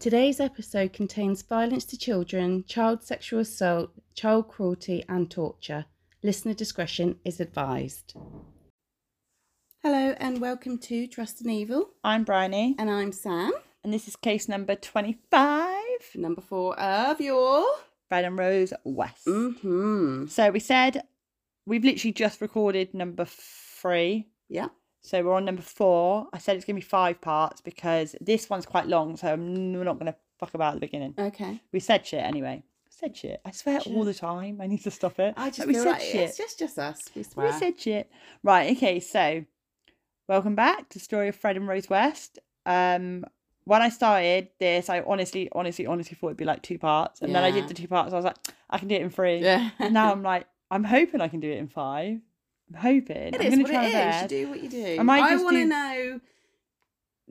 Today's episode contains violence to children, child sexual assault, child cruelty, and torture. Listener discretion is advised. Hello, and welcome to Trust and Evil. I'm Bryony, And I'm Sam, and this is case number 25 number four of your. Fred and Rose West. Mm-hmm. So we said we've literally just recorded number three. Yeah. So we're on number four. I said it's going to be five parts because this one's quite long, so I'm we're not going to fuck about at the beginning. Okay. We said shit anyway. Said shit. I swear all the time. I need to stop it. I just we said like shit. it's just just us. We swear. We said shit. Right, okay, so welcome back to the Story of Fred and Rose West. Um when I started this, I honestly, honestly, honestly thought it'd be like two parts. And then I did the two parts. I was like, I can do it in three. yeah. And now I'm like, I'm hoping I can do it in five. I'm hoping. It I'm is what try it is. You do what you do. I I want to do- know.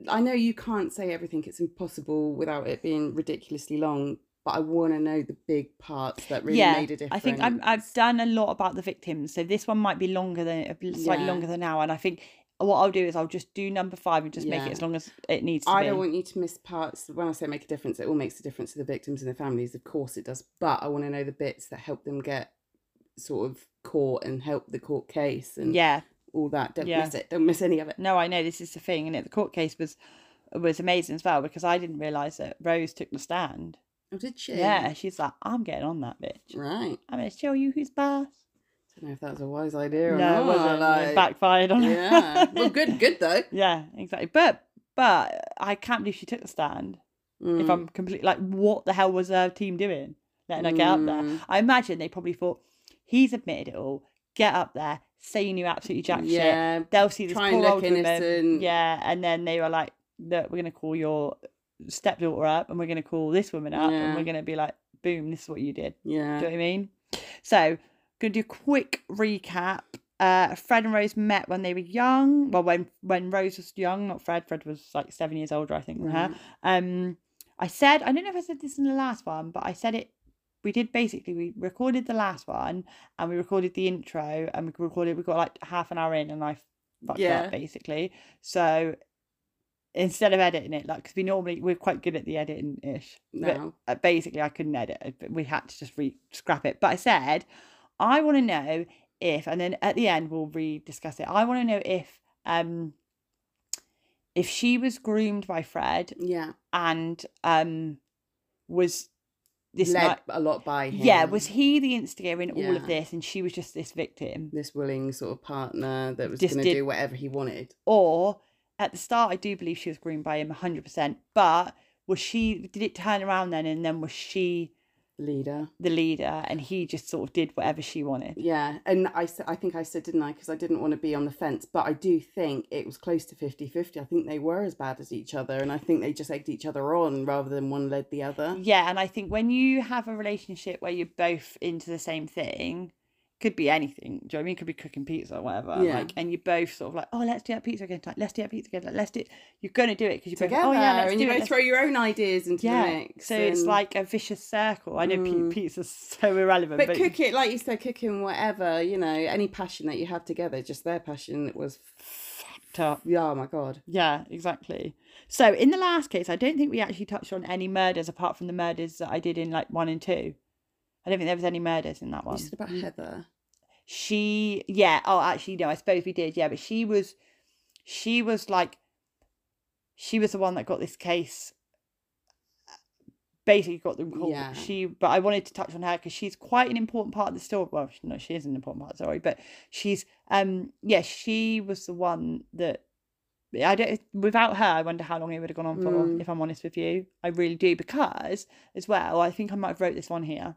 I know you can't say everything; it's impossible without it being ridiculously long. But I want to know the big parts that really yeah, made a difference. I think I'm, I've done a lot about the victims, so this one might be longer than slightly Yeah. longer than now. And I think what I'll do is I'll just do number five and just make it as long as it needs to I be. don't want you to miss parts. When I say make a difference, it all makes a difference to the victims and the families. Of course, it does. But I want to know the bits that help them get sort of court and help the court case and yeah, all that. Don't Yeah. miss it. Don't miss any of it. No, I know this is the thing, and it, the court case was was amazing as well because I didn't realise that Rose took the stand. Oh, did she? Yeah, she's like, I'm getting on that bitch. Right. I'm gonna show you who's boss. don't know if that was a wise idea or No, not. it wasn't. It like- backfired on her. yeah. Well, good, good though. yeah, exactly. But but I can't believe she took the stand. If Mm. I'm completely like, what the hell was her team doing? Letting her get up there. Mm. I imagine they probably thought he's admitted it all. Get up there, say you knew absolutely jack shit. yeah, They'll see this Try and poor old woman. Yeah, and then they were like, "Look, we're gonna call your stepdaughter up, and we're gonna call this woman up, Yeah. and we're gonna be like, boom, this is what you did." Yeah, do you know what I mean? So, gonna do a quick recap. Uh, Fred and Rose met when they were young. Well, when when Rose was young, not Fred. Fred was like seven years older, I think, than her. Um, I said I don't know if I said this in the last one, but I said it. We did basically we recorded the last one and we recorded the intro and we recorded we got like half an hour in and I fucked Yeah. up basically. So instead of editing it, like because we normally we're quite good at the editing ish. No. But uh, basically, I couldn't edit it. but We had to just re scrap it. But I said I want to know if, and then at the end we'll re-discuss it. I want to know if um if she was groomed by Fred Yeah. and um was this Led night a lot by him. yeah was he the instigator in all of this and she was just this victim this willing sort of partner that was going to do whatever he wanted. or at the start i do believe she was groomed by him 100% but was she did it turn around then and then was she Leader. the leader and he just sort of did whatever she wanted Yeah, and I I think I said didn't I because I didn't want to be on the fence, but I do think it was close to 50-50. I think they were as bad as each other and I think they just egged each other on rather than one led the other. yeah and i think when you have a relationship where you're both into the same thing could be anything. Do you know what I mean? It could be cooking pizza or whatever. Yeah. Like, and you both sort of like, oh, let's do that pizza again. Like, let's do that pizza again. Like, let's do. It. You're gonna do it because you're both. Together, Oh yeah, let's and do you it. both throw your own ideas into yeah. the mix. So it's like a vicious circle. I know Mm. pizza's so irrelevant, But but, cook it, like you said, cooking whatever, you know, any passion that you have together, just their passion was, fucked up. yeah, oh my God. Yeah, exactly. So in the last case, I don't think we actually touched on any murders apart from the murders that I did in like one and two. I don't think there was any murders in that one. You said about Heather. she yeah oh actually no i suppose we did yeah but she was she was like she was the one that got this case basically got them caught Yeah. she but i wanted to touch on her because she's quite an important part of the story well no she is an important part Sorry, but she's um yeah she was the one that I don't. Without her, I wonder how long it would have gone on for. Mm. If I'm honest with you, I really do because, as well, I think I might have wrote this one here.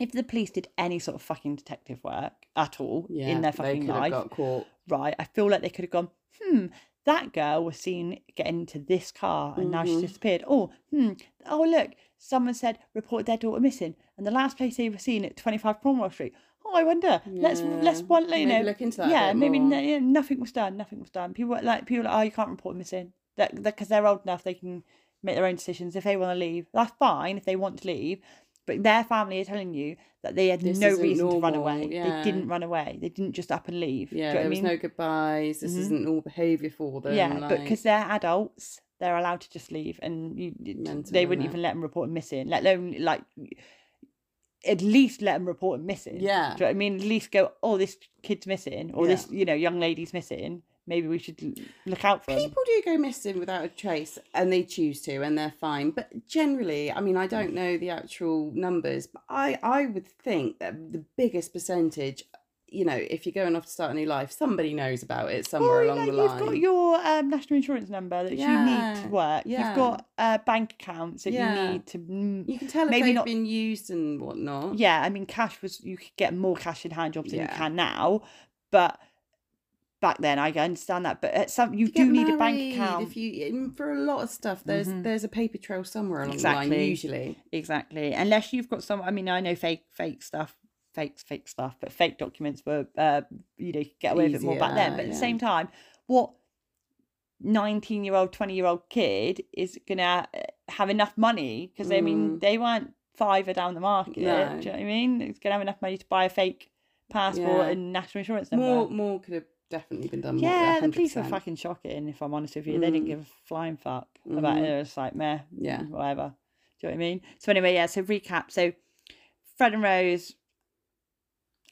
If the police did any sort of fucking detective work at all Yeah, in their fucking life, got caught. right? I feel like they could have gone, hmm, that girl was seen getting into this car and now she's Mhm. disappeared. Oh, hmm, oh look, someone said report their daughter missing, and the last place they were seen at 25 Cromwell Street. Oh, I wonder. Let's let's Yeah, one, you know, look into that yeah, maybe no, yeah, nothing was done. Nothing was done. People were like people, are like, oh, you can't report missing. That because they're old enough, they can make their own decisions. If they want to leave, that's fine. If they want to leave, but their family are telling you that they had This no reason to run away. yeah. They didn't run away. They didn't just up and leave. Yeah, there was mean? no goodbyes. This Mhm. isn't normal behaviour for them. yeah, but because they're adults, they're allowed to just leave, and you, Mental, they wouldn't isn't even let them report missing. Let alone like at least let them report missing. Yeah. Do you know what I mean? At least go, oh, this kid's missing, or Yeah. this you know young lady's missing. Maybe we should look out for them. People do go missing without a trace and they choose to and they're fine. But generally, I mean, I don't know the actual numbers, but I, I would think that the biggest percentage, you know, if you're going off to start a new life, somebody knows about it somewhere Or, along the line. You've got your um, national insurance number that you need to work. yeah. You've got uh, bank accounts that Yeah. you need to. mm, You can tell if maybe they've not- been used and whatnot. Yeah, I mean, cash was you could get more cash in hand jobs than you can now, but back then I understand that. But at some you do need a bank account. If you for a lot of stuff, there's Mhm. there's a paper trail somewhere along the line. Usually, Exactly, unless you've got some. I mean, I know fake fake stuff. Fake, fake stuff, but fake documents were, uh, you know, you get away with it more back then. But at the same time, what 19 year old 20 year old kid is gonna uh, have enough money because i mean Mm. they weren't fiver down the market No. do you know what i mean it's gonna have enough money to buy a fake passport Yeah. and national insurance number more more could have definitely been done. yeah the police were 100%. fucking shocking if i'm honest with you they didn't Mm. give a flying fuck about it Mhm. it was like meh Yeah. whatever do you know what i mean so anyway yeah so recap so fred and rose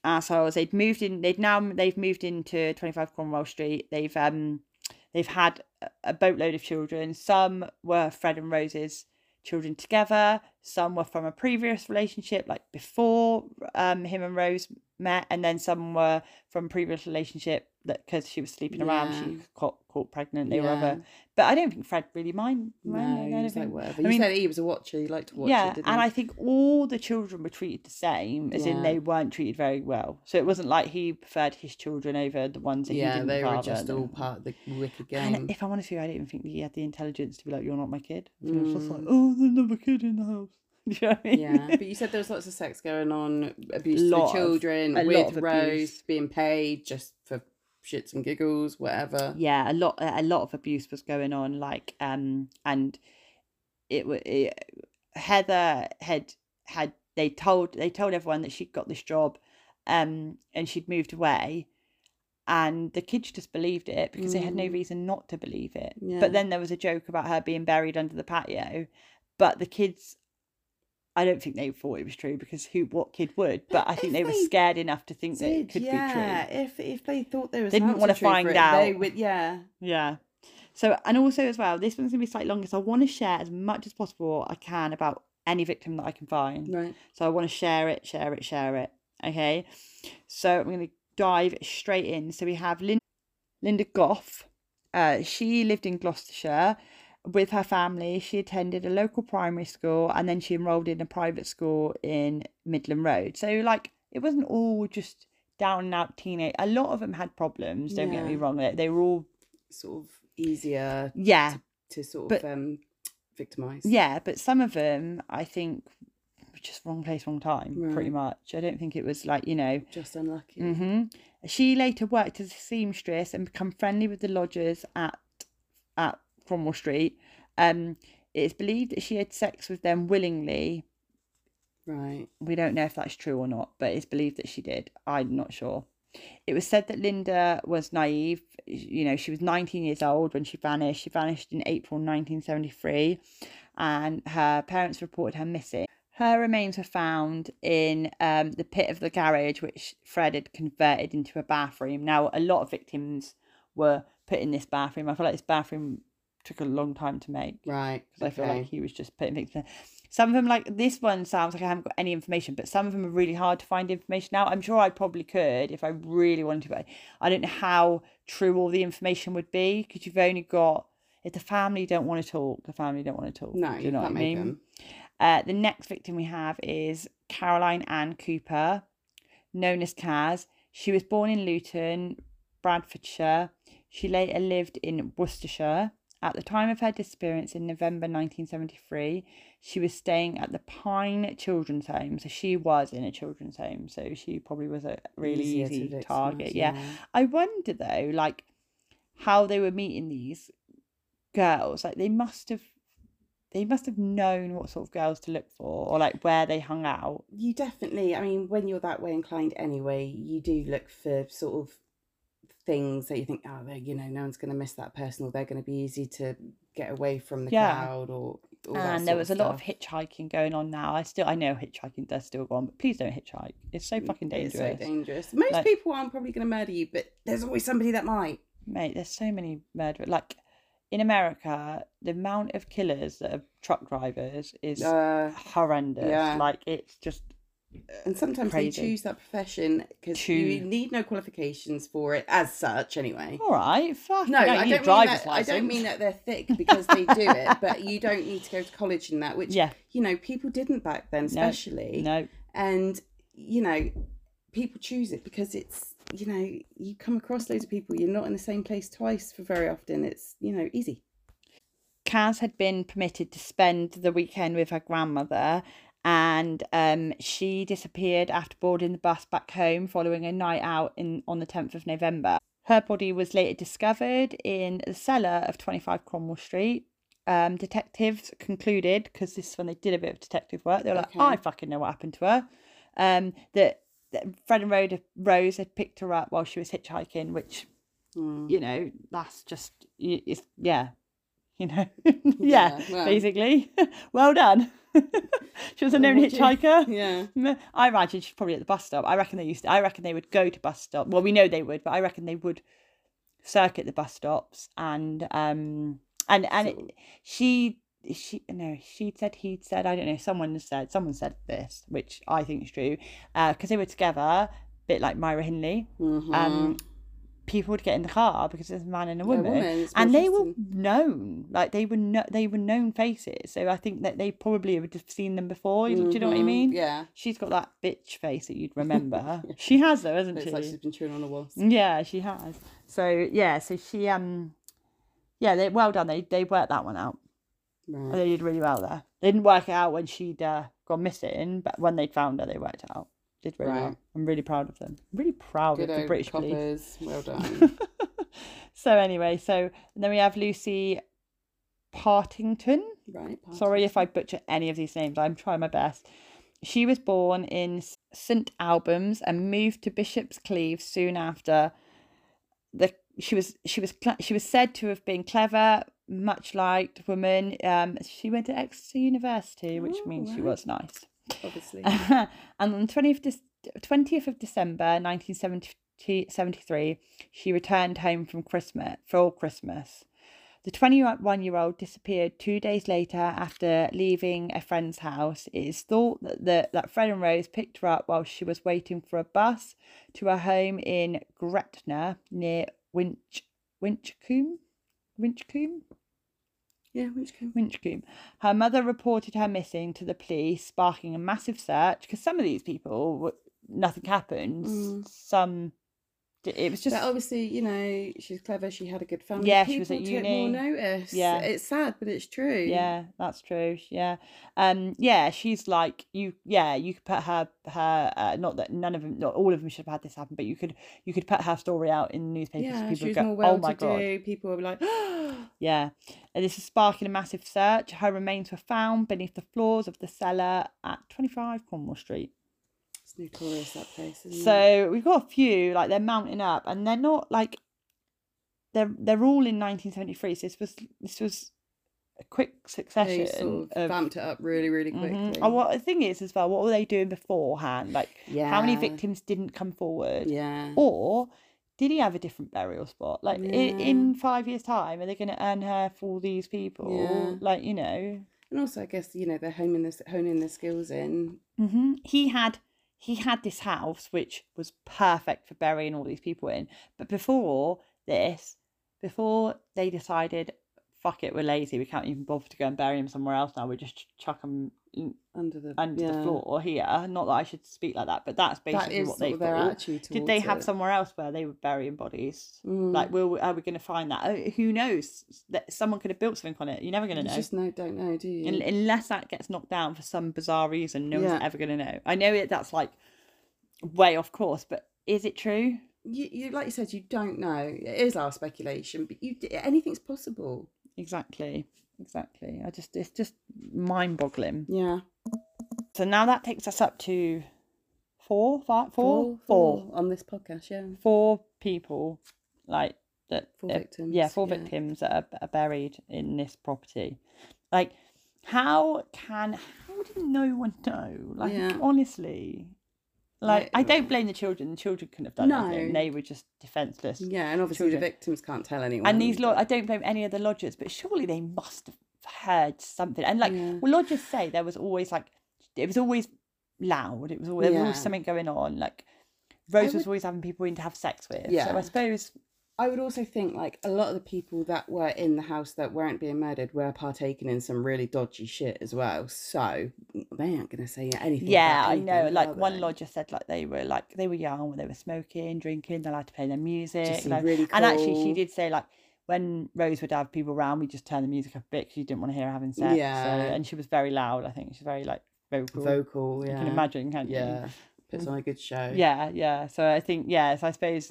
assholes they'd moved in they'd now they've moved into 25 Cromwell street they've um they've had a- a boatload of children some were fred and rose's children together some were from a previous relationship like before um him and rose met and then some were from previous relationship that because she was sleeping around Yeah. she got caught pregnant they were Yeah. other but i don't think fred really mind, mind No, he was like whatever. I mean- said he was a watcher. He liked to watch yeah, it, didn't and he? I think all the children were treated the same, as in they weren't treated very well. So it wasn't like he preferred his children over the ones that he yeah, didn't they were just and- all part of the wicked game. And if I'm honest with you, I didn't think he had the intelligence to be like, "You're not my kid." I was just like, Mm. "Oh, there's another kid in the house." Do you know I mean? yeah, but you said there was lots of sex going on, abuse to Lot the of- children, a with Rose being paid just for shits and giggles, whatever. yeah a lot a lot of abuse was going on like um and it was heather had had they told they told everyone that she'd got this job um and she'd moved away and the kids just believed it because they had no Mm. reason not to believe it Yeah. but then there was a joke about her being buried under the patio but the kids I don't think they thought it was true because who what kid would but I think If they were scared enough to think that it could yeah, be true Yeah, if if they thought there was, They didn't true for find it, They out. would, yeah, Yeah. So, and also as well, this one's gonna be slightly longer. So, I want to share as much as possible I can about any victim that I can find. right. So, I want to share it, share it, share it. Okay. So, I'm going to dive straight in. So, we have Linda, Linda Gough. Uh, she lived in Gloucestershire with her family. She attended a local primary school and then she enrolled in a private school in Midland Road. So, like, it wasn't all just down and out teenage. A lot of them had problems. Don't get me wrong. They, were all Sort of easier yeah, to sort But- of um victimize. yeah, but some of them I think were just wrong place, wrong time, pretty much. I don't think it was like you know. just unlucky. hmm She later worked as a seamstress and become friendly with the lodgers at at Cromwell Street. Um, it is believed that she had sex with them willingly. Right. We don't know if that's true or not, but it's believed that she did. I'm not sure. It was said that Linda was naive. You know, she was 19 years old when she vanished. She vanished in April 1973, and her parents reported her missing. Her remains were found in um, the pit of the garage, which Fred had converted into a bathroom. Now, a lot of victims were put in this bathroom. I feel like this bathroom took a long time to make Right. because I feel like he was just putting things. in. Some of them, like this one, sounds like I haven't got any information, but some of them are really hard to find information out. I'm sure I probably could if I really wanted to, but I don't know how true all the information would be because you've only got if the family don't want to talk, the family don't want to talk. No, do you know what I mean? Uh, the next victim we have is Caroline Ann Cooper, known as Kaz. She was born in Luton, Bedfordshire. She later lived in Worcestershire. At the time of her disappearance in November 1973, she was staying at the Pine Children's Home. So she was in a children's home. So she probably was a really Easier easy target. Yeah. I wonder though, like how they were meeting these girls. Like they must have they must have known what sort of girls to look for or like where they hung out. You definitely, I mean, when you're that way inclined anyway, you do look for sort of things that you think, oh, they you know, no one's going to miss that person, or they're going to be easy to get away from the Yeah. crowd, or and there was a lot of hitchhiking going on now. I still I know hitchhiking does still go on, but please don't hitchhike. It's so fucking dangerous. It's so dangerous. Most Like- people aren't probably going to murder you, but there's always somebody that might. Mate, there's so many murderers. Like in America, the amount of killers that are truck drivers is Uh, horrendous. yeah. Like it's just and sometimes crazy. they choose that profession because you need no qualifications for it as such, anyway. all right. Fuck. No, don't I don't, that, I don't mean that they're thick because they do it, but you don't need to go to college in that, which, Yeah. you know, people didn't back then, especially. No. And, you know, people choose it because it's, you know, you come across loads of people, you're not in the same place twice for very often. It's, you know, easy. Kaz had been permitted to spend the weekend with her grandmother and um, she disappeared after boarding the bus back home following a night out in on the 10th of November. Her body was later discovered in the cellar of 25 Cromwell Street. Um, detectives concluded, because this is when they did a bit of detective work, they were like, I fucking know what happened to her. Um, that, that Fred and Rhoda, Rose had picked her up while she was hitchhiking, which Mm. you know, that's just it's yeah, you know, yeah, Yeah, well. basically. well done. she was a known Well, what do you- hitchhiker. Yeah. I imagine she's probably at the bus stop. I reckon they used. To, I reckon they would go to bus stop. Well, we know they would, but I reckon they would circuit the bus stops and um and and it, she she no she said he'd said I don't know someone said someone said this which I think is true uh because they were together a bit like Myra Hindley Mhm. um people would get in the car because there's a man and a woman, woman, and they were known like they were no, they were known faces. So i think that they probably would have seen them before. Do you know what i Mhm. mean? Yeah. she's got that bitch face that you'd remember she has though hasn't Looks she? like she's been chewing on a wasp. yeah she has. So yeah so she um yeah they well done. They they worked that one out. Right. they did really well there. They didn't work it out when she'd uh, gone missing but when they found her they worked it out did really Right. well i'm really proud of them I'm really proud Good of the old british police coppers. Well done. so anyway, so then we have Lucy Partington. right. Sorry if I butcher any of these names. I'm trying my best. She was born in St Albans and moved to Bishop's Cleeve soon after. The she was she was she was said to have been clever, much liked woman. Um, she went to Exeter University, which Oh, means she was nice. Obviously. and on the 20th, Dec- 20th of December 1973, she returned home from Christmas for Christmas. The 21 year old disappeared two days later after leaving a friend's house. It is thought that, the, that Fred and Rose picked her up while she was waiting for a bus to her home in Gretton near Winch, Winchcombe. Winchcombe? Yeah, which can. Winchcombe. Her mother reported her missing to the police, sparking a massive search because some of these people, nothing happens. Mm. Some, it was just, But obviously, you know, she's clever. She had a good family. Yeah, People she was at uni. more notice. Yeah. it's sad, but it's true. yeah, that's true. Yeah, um, yeah, she's like you. Yeah, you could put her, her. Uh, not that none of them, not all of them should have had this happen, but you could, you could put her story out in newspapers. yeah. people She would was go, more well "Oh my to god!" do. People were like, Yeah, and this is sparking a massive search. Her remains were found beneath the floors of the cellar at twenty five Cromwell Street. It's notorious that place. Isn't it? So we've got a few like they're mounting up, and they're not like they're they're all in 1973. So this was this was a quick they succession sort of of. vamped it up really, really Mhm. quickly. And what the thing is as well, what were they doing beforehand? Like yeah. how many victims didn't come forward, Yeah. or did he have a different burial spot? Like Yeah. in five years' time, are they going to earn her for these people? Yeah. Like you know, And also, I guess you know they're homing this, honing their skills in. hmm He had he had this house which was perfect for burying all these people in. But before this, before they decided, fuck it, we're lazy, we can't even bother to go and bury him somewhere else now. We just chuck him Under the under the yeah. floor here. Not that I should speak like that, but that's basically what they their attitude. Did they have it. somewhere else where they were burying bodies? Mm. Like, will are we going to find that? Uh, Who knows? That someone could have built something on it. You're never going to know. just no, don't know, do you? Un- unless that gets knocked down for some bizarre reason, no Yeah. one's ever going to know. I know it. That's like way off course, but is it true? you, you like you said, you don't know. It is our speculation, but you anything's possible. Exactly, exactly. I just it's just mind-boggling. Yeah. So now that takes us up to four, five, four, four, on this podcast. Yeah. four people like that. Four victims, Yeah, four yeah. victims that are, are buried in this property. Like, how can how did no one know? Like, Yeah. honestly. Like, I don't blame the children. The children couldn't have done No. anything. They were just defenseless. Yeah, and obviously Children. the victims can't tell anyone. And these law, I don't blame any of the lodgers, but surely they must have heard something. And like, Yeah. well, lodgers say there was always like, it was always loud. It was always, there was always something going on. Like, Rose was always having people in to have sex with. Yeah. So I suppose, I would also think like a lot of the people that were in the house that weren't being murdered were partaking in some really dodgy shit as well. So mm, they aren't going to say anything. yeah, about I know. Like one they? lodger said, like they were like they were young when they were smoking, drinking. They're allowed to play their music. Like- really And actually, she did say like when Rose would have people around, we just turn the music up a bit because she didn't want to hear her having sex. Yeah. So, and she was very loud. I think she's very like vocal. vocal. Yeah. You can imagine, can't you? Puts on a good show. Yeah, yeah. So I think yes, I suppose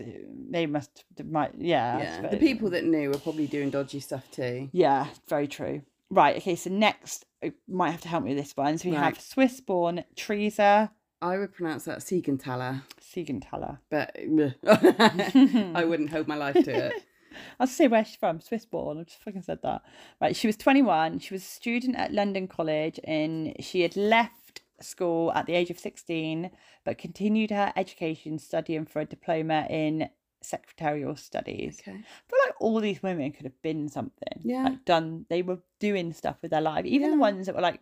they must might yeah. Yeah. The people that knew were probably doing dodgy stuff too. Yeah, very true. Right. Okay. So next, you might have to help me with this one. So we Right. have Swiss-born Teresa I would pronounce that Siegenthaler, Siegenthaler. but I wouldn't hold my life to it. I'll say where she's from. Swiss-born. I just fucking said that. Right. She was 21. She was a student at London College, and she had left school at the age of 16, but continued her education studying for a diploma in secretarial studies. Okay. I feel like all these women could have been something. Yeah. Like done they were doing stuff with their life. Even the ones that were like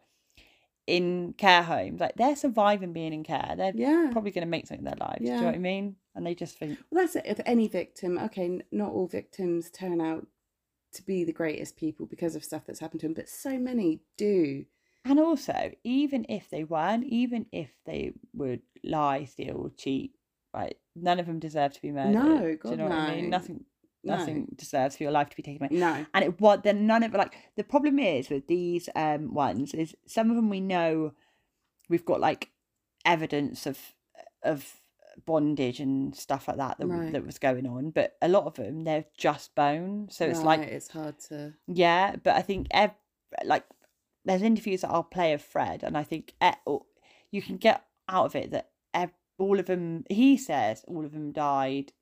in care homes, like they're surviving being in care. They're Yeah. probably gonna make something of their lives. Do you know what I mean? And they just think Well, that's it. If any victim, okay, not all victims turn out to be the greatest people because of stuff that's happened to them, but so many do. And also, even if they weren't, even if they would lie, steal, cheat, right, none of them deserve to be murdered. No, Do you God, know what I mean? no. Nothing No. nothing deserves for your life to be taken away. No. and it was then none of like the problem is with these um ones is some of them we know we've got like evidence of of bondage and stuff like that that, Right. that was going on but a lot of them they're just bone so it's like it's hard to. yeah but i think ev- like there's interviews that i'll play of fred and i think e- you can get out of it that all of them he says all of them died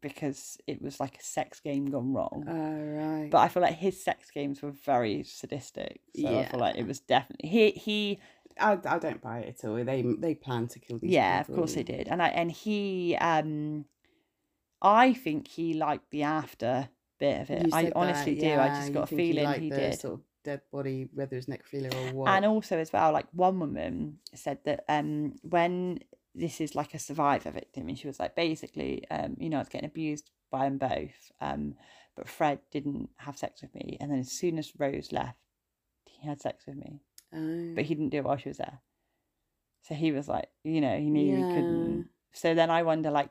because it was like a sex game gone wrong Oh, right. but I feel like his sex games were very sadistic. So I feel like it was definitely he he I, I don't buy it at all. They they plan to kill these yeah, of course they did. And I and he um I think he liked the after bit of it. I said that, honestly do. I just got a he feeling he the did. Sort of dead body, whether it's necrophilia or what. And also as well, like one woman said that um when this is like a survivor victim and she was like basically um you know I was getting abused by them both um but Fred didn't have sex with me and then as soon as Rose left he had sex with me Oh. but he didn't do it while she was there. So he was like, you know, he knew he couldn't. So then I wonder, like,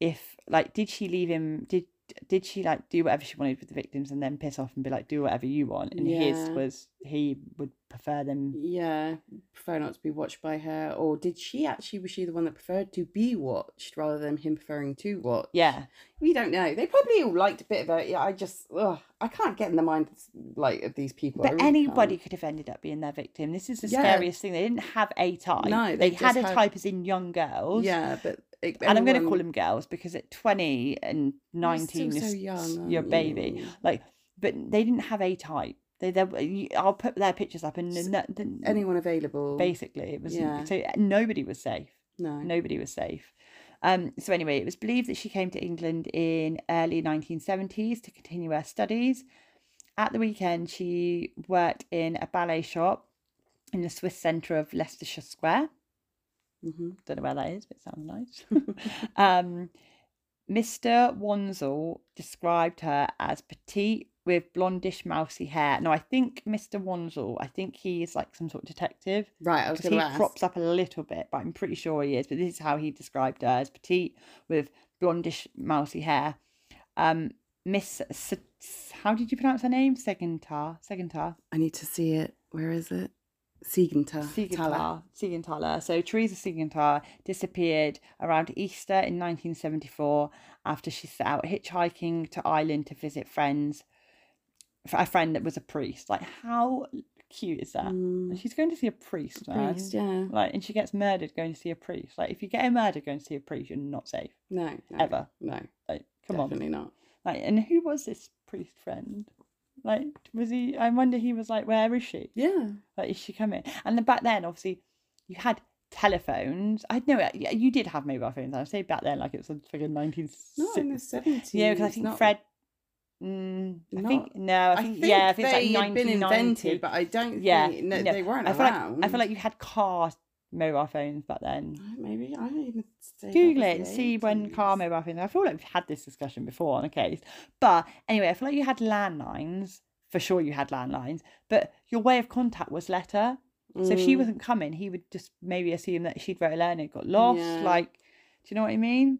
if like, did she leave him? Did did she like do whatever she wanted with the victims and then piss off and be like, do whatever you want? And his was he would prefer them. Yeah, prefer not to be watched by her, or did she actually? Was she the one that preferred to be watched rather than him preferring to watch? Yeah, we don't know. They probably all liked a bit of it. Yeah, I just, ugh, I can't get in the mind like of these people. But really anybody can't. could have ended up being their victim. This is the Yeah. scariest thing. They didn't have a type. No, they, they had a had- type as in young girls. Yeah, but And I'm going to call them girls because at 20 and You're 19 still is so young, your baby. you? like but they didn't have a type they, they i'll put their pictures up and S- no, the- Anyone available? basically it was Yeah. so nobody was safe No. nobody was safe um so anyway it was believed that she came to england in early 1970s to continue her studies at the weekend she worked in a ballet shop in the swiss centre of leicestershire square hmm don't know where that is, but it sounds nice. um, Mr. Wansell described her as petite with blondish, mousy hair. Now, I think Mr. Wansell, I think he is like some sort of detective Right, I was he ask. crops up a little bit, but I'm pretty sure he is. But this is how he described her as petite with blondish, mousy hair. Um, Miss, S- S- how did you pronounce her name? Segentar. Segentar. I need to see it. Where is it? Siegenthaler. Siegenthaler. Siegenthaler. So Teresa Siegenthaler disappeared around Easter in 1974 after she set out hitchhiking to Ireland to visit friends. A friend that was a priest. Like, how cute is that? Mm, She's going to see a priest, man. priest, yeah. Like, and she gets murdered going to see a priest. Like, if you get a murder going to see a priest, you're not safe No, no. ever. No. Like, Come on. definitely not. Like, and who was this priest friend? Like, was he? I wonder. He was like, where is she? Yeah. Like, is she coming? And then back then, obviously, you had telephones. I know yeah, you did have mobile phones. I say back then, like it was a figure nineteen. Not in the seventies. Yeah, because I think not, Fred. Mm, I Not- think no. I I think, think yeah. I think they it's like had been invented, but I don't Yeah, think no, no, they weren't I feel around. like I feel like you had car mobile phones back then. Maybe I don't even say Google it and see when car 80s. mobile phones. I feel like we've had this discussion before on a case, but anyway, I feel like you had landlines. For sure, you had landlines, but your way of contact was letter. So if she Mm. wasn't coming, he would just maybe assume that she'd wrote a letter and it got lost. Yeah. Like, do you know what I mean?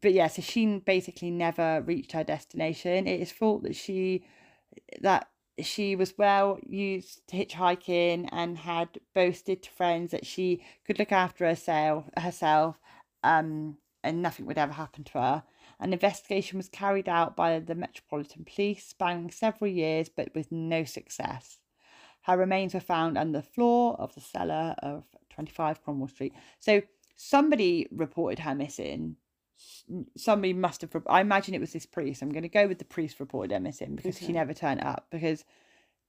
But yeah, so she basically never reached her destination. It is thought that she that she was well used to hitchhiking and had boasted to friends that she could look after herself herself, um, and nothing would ever happen to her. An investigation was carried out by the Metropolitan Police, spanning several years, but with no success. Her remains were found under the floor of the cellar of 25 Cromwell Street. So somebody reported her missing. Somebody must have. I imagine it was this priest. I'm going to go with the priest reported missing because she never turned up. Because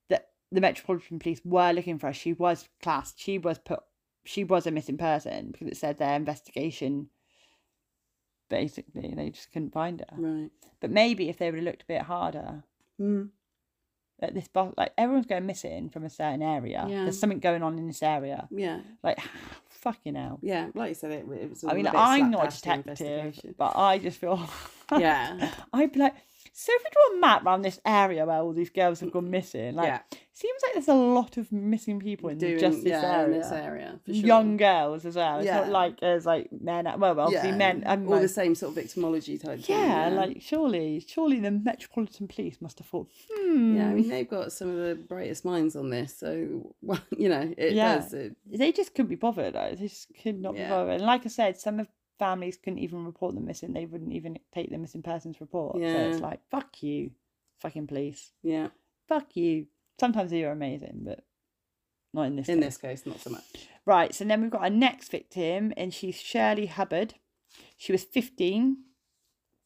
the the Metropolitan Police were looking for her. She was classed. She was put. She was a missing person because it said their investigation. Basically, they just couldn't find her. Right. But maybe if they would have looked a bit harder, Mm. at this boss like everyone's going missing from a certain area Yeah. there's something going on in this area Yeah. like fucking hell Yeah. Like you said, it, it was. i mean i'm not a detective but i just feel Yeah. i'd be like so if we draw a map around this area where all these girls have gone missing like yeah. seems like there's a lot of missing people in Doing, just this yeah, area in this area. For sure. young girls as well it's not like there's like men well obviously yeah. men um, all like- the same sort of victimology type. thing, yeah, like surely surely the metropolitan police must have thought hmm Yeah, I mean they've got some of the brightest minds on this, so well, you know it Yeah. does. It, they just couldn't be bothered. like, They just could not Yeah. be bothered. And like I said, some of families couldn't even report them missing. They wouldn't even take the missing persons report. So it's like, fuck you, fucking police. yeah, Fuck you. Sometimes you're amazing, but not in this in case. this case, not so much. Right, so then we've got our next victim, and she's Shirley Hubbard. She was 15.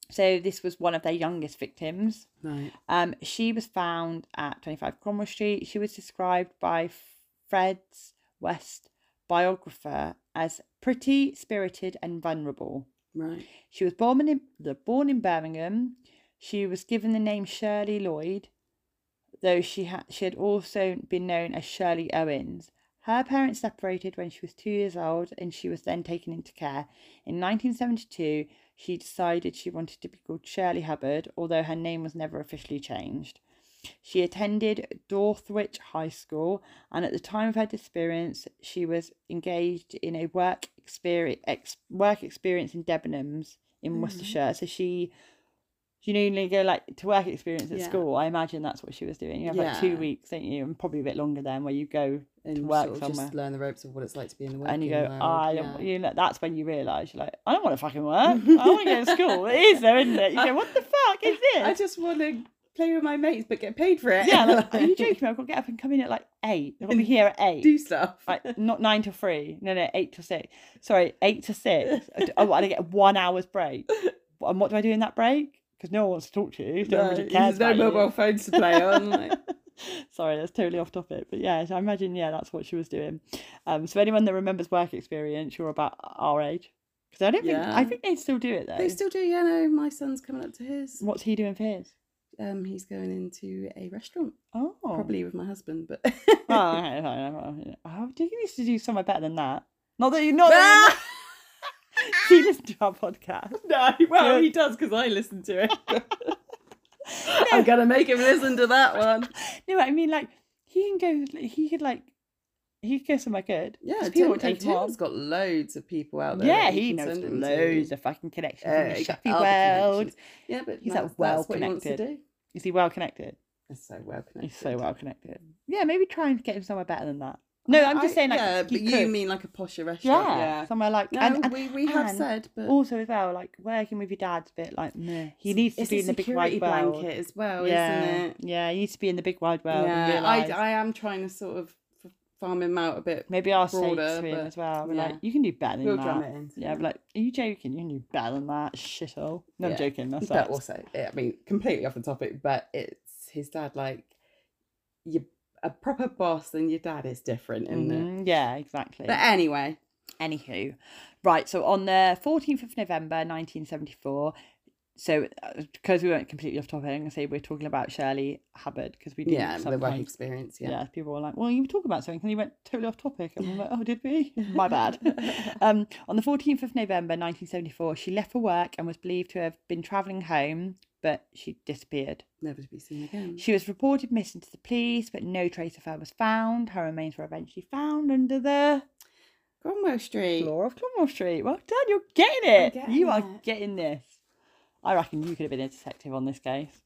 So this was one of their youngest victims. Right. Um, she was found at 25 Cromwell Street. She was described by Fred's West biographer as pretty, spirited, and vulnerable. Right. She was born in the born in Birmingham. She was given the name Shirley Lloyd, though she had she had also been known as Shirley Owens. Her parents separated when she was two years old, and she was then taken into care. In 1972, she decided she wanted to be called Shirley Hubbard, although her name was never officially changed. She attended Droitwich High School, and at the time of her disappearance, she was engaged in a work experience ex, work experience in Debenhams in Mm. Worcestershire. So she, you know, you go like to work experience at Yeah. school. I imagine that's what she was doing. You have like two weeks, don't you, and probably a bit longer then, where you go And work sort of somewhere. just learn the ropes of what it's like to be in the working and you go. I yeah. don't, you know, that's when you realise you're like, I don't want to fucking work. I want to go to school. It is though, isn't it? You go, what the fuck is this? I just want to play with my mates, but get paid for it. yeah, like, are you joking me? I've got to get up and come in at like eight. I've got to be here at eight. Do stuff. Like not nine to three. No, no, eight to six. Sorry, eight to six. Oh, what, I get one hour's break. And what do I do in that break? Because no one wants to talk to you. No, one really cares there's no about you. mobile phones to play on. Like, Sorry, that's totally off topic. But yeah, so I imagine yeah, that's what she was doing. Um, so anyone that remembers work experience, you're about our age. Because I don't think I think they still do it though. they still do. Yeah, no, my son's coming up to his. What's he doing for his? Um, he's going into a restaurant, Oh, probably with my husband, but. Oh, okay, fine, fine. Oh, do you need to do somewhere better than that? Not that you not that you he listens to our podcast. no, well, Good. he does because I listen to it. I'm gonna make him listen to that one. No, I mean like he can go. He could like he could go somewhere good. Yeah, Tim, people and take him on. Tim's got loads of people out there. Yeah, he knows loads to. of fucking connections Uh, in the world. Yeah, but He's, like, well that's what he wants to connected. Is he well connected? He's so well connected. He's so well connected. Yeah, maybe try and get him somewhere better than that. No, I'm just I- saying like yeah, he but you could. mean like a posher yeah, restaurant? Yeah. somewhere like No, and, and we, we have said, but also as well like working with your dad's a bit like meh. He needs to it's be in the big wide world. blanket as well, yeah, isn't it? yeah, he needs to be in the big wide world. yeah, I, I am trying to sort of farm him out a bit. Maybe I'll broader, say to him but- as well. We're yeah. like, you can do better than We'll that. drum it in. Yeah, I'd like, are you joking? You can do better than that, shithole. No, Yeah. I'm joking. That's But it. also, I mean, completely off the topic, but it's his dad. Like, you're a proper boss and your dad is different, isn't it? Mhm, Yeah, exactly. But anyway, Anywho, right. So on the 14th of November, 1974. So, because we went completely off topic, I'm gonna say we're talking about Shirley Hubbard because we did yeah, the work experience. yeah. Yeah. people were like, well, you were talking about something and you went totally off topic. And I'm like, oh, did we? My bad. um, on the 14th of November 1974, she left for work and was believed to have been travelling home, but she disappeared. Never to be seen again. She was reported missing to the police, but no trace of her was found. Her remains were eventually found under the Cromwell Street. floor of Cromwell Street. Well done, you're getting it. getting you are it. getting this. I reckon you could have been a detective on this case.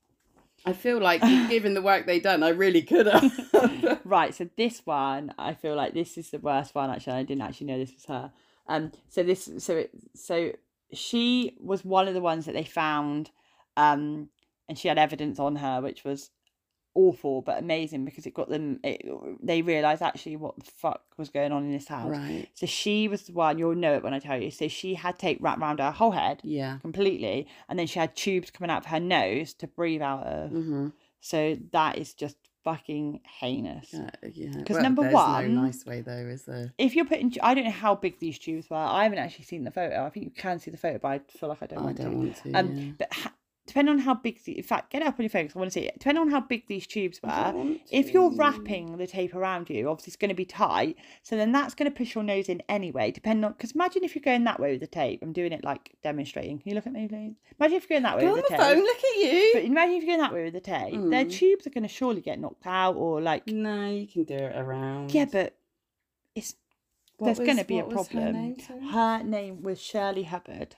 I feel like, given the work they done, I really could have. right so this one i feel like this is the worst one actually i didn't actually know this was her um so this so it so she was one of the ones that they found um and she had evidence on her which was awful but amazing because it got them it, they realized actually what the fuck was going on in this house right. so she was the one you'll know it when i tell you so she had tape wrapped around her whole head Yeah. completely and then she had tubes coming out of her nose to breathe out of Mm-hmm. so that is just fucking heinous Uh, yeah. 'Cause number there's one- no nice way though, is there? if you're putting, I don't know how big these tubes were. I haven't actually seen the photo. I think you can see the photo, but I feel like I don't I want don't to. want to. Um, yeah. But ha- depending on how big, the, in fact, get it up on your phone 'cause I want to see it. Depending on how big these tubes were, if you're wrapping the tape around you, obviously it's going to be tight. So then that's going to push your nose in anyway. Depending on, because imagine if you're going that way with the tape. I'm doing it like demonstrating. Can you look at me, please? Imagine if you're going that way Go with the the tape. phone. Look at you. But imagine if you're going that way with the tape. Their Mm. tubes are going to surely get knocked out or like. No, you can do it around. Yeah, but it's What there's going to be a was her problem. name. Her name was Shirley Hubbard,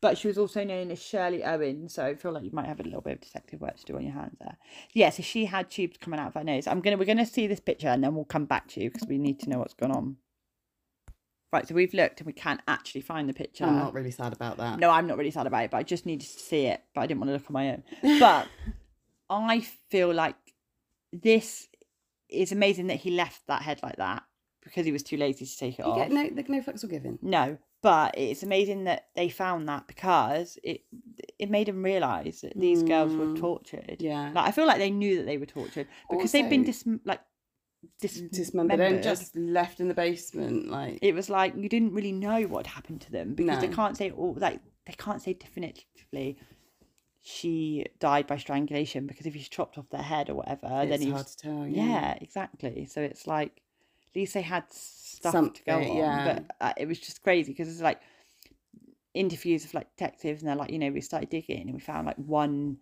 but she was also known as Shirley Owen. So I feel like you might have a little bit of detective work to do on your hands there. Yeah, so she had tubes coming out of her nose. I'm gonna we're gonna see this picture and then we'll come back to you because we need to know what's going on. Right, so we've looked and we can't actually find the picture. I'm not really sad about that. No, I'm not really sad about it, but I just needed to see it. But I didn't want to look on my own. But I feel like this is amazing that he left that head like that because he was too lazy to take it You off. get no, the, no fucks were given. No, but it's amazing that they found that because it it made them realise that these girls were Mm. tortured. Yeah. Like I feel like they knew that they were tortured because they've been dis like dis- Dismembered and just left in the basement. Like, It was like you didn't really know what happened to them because they can't say all like they can't say definitively she died by strangulation because if you chopped off their head or whatever, then it's hard to tell. yeah. Yeah. exactly. So it's like least they had stuff to go on. yeah. But uh, it was just crazy because it's like interviews of like detectives and they're like, you know, we started digging and we found like one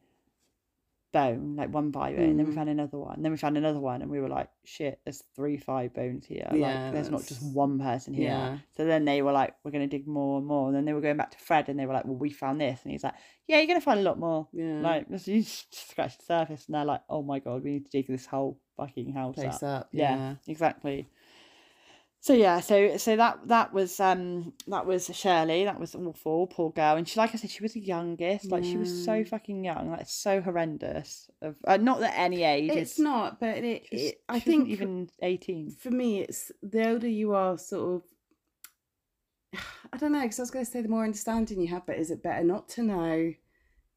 bone, like one bone, and then we Mm. found another one, and then we found another one, and we were like, shit, there's three thigh bones here. Yeah, like there's not just one person here. Yeah. So then they were like, we're gonna dig more and more. And then they were going back to Fred and they were like, Well, we found this and he's like, Yeah, you're gonna find a lot more. Yeah. Like you just scratch the surface and they're like, Oh my god, we need to dig this whole fucking house up. place up. Yeah, Yeah. exactly. So yeah, so so that that was um that was Shirley. That was awful, poor girl. And she, like I said, she was the youngest. Like she was so fucking young. Like so horrendous. Of uh, not that any age. It's not, but it, was- it I think even eighteen. for me, it's the older you are, sort of. I don't know, because I was going to say the more understanding you have, but is it better not to know?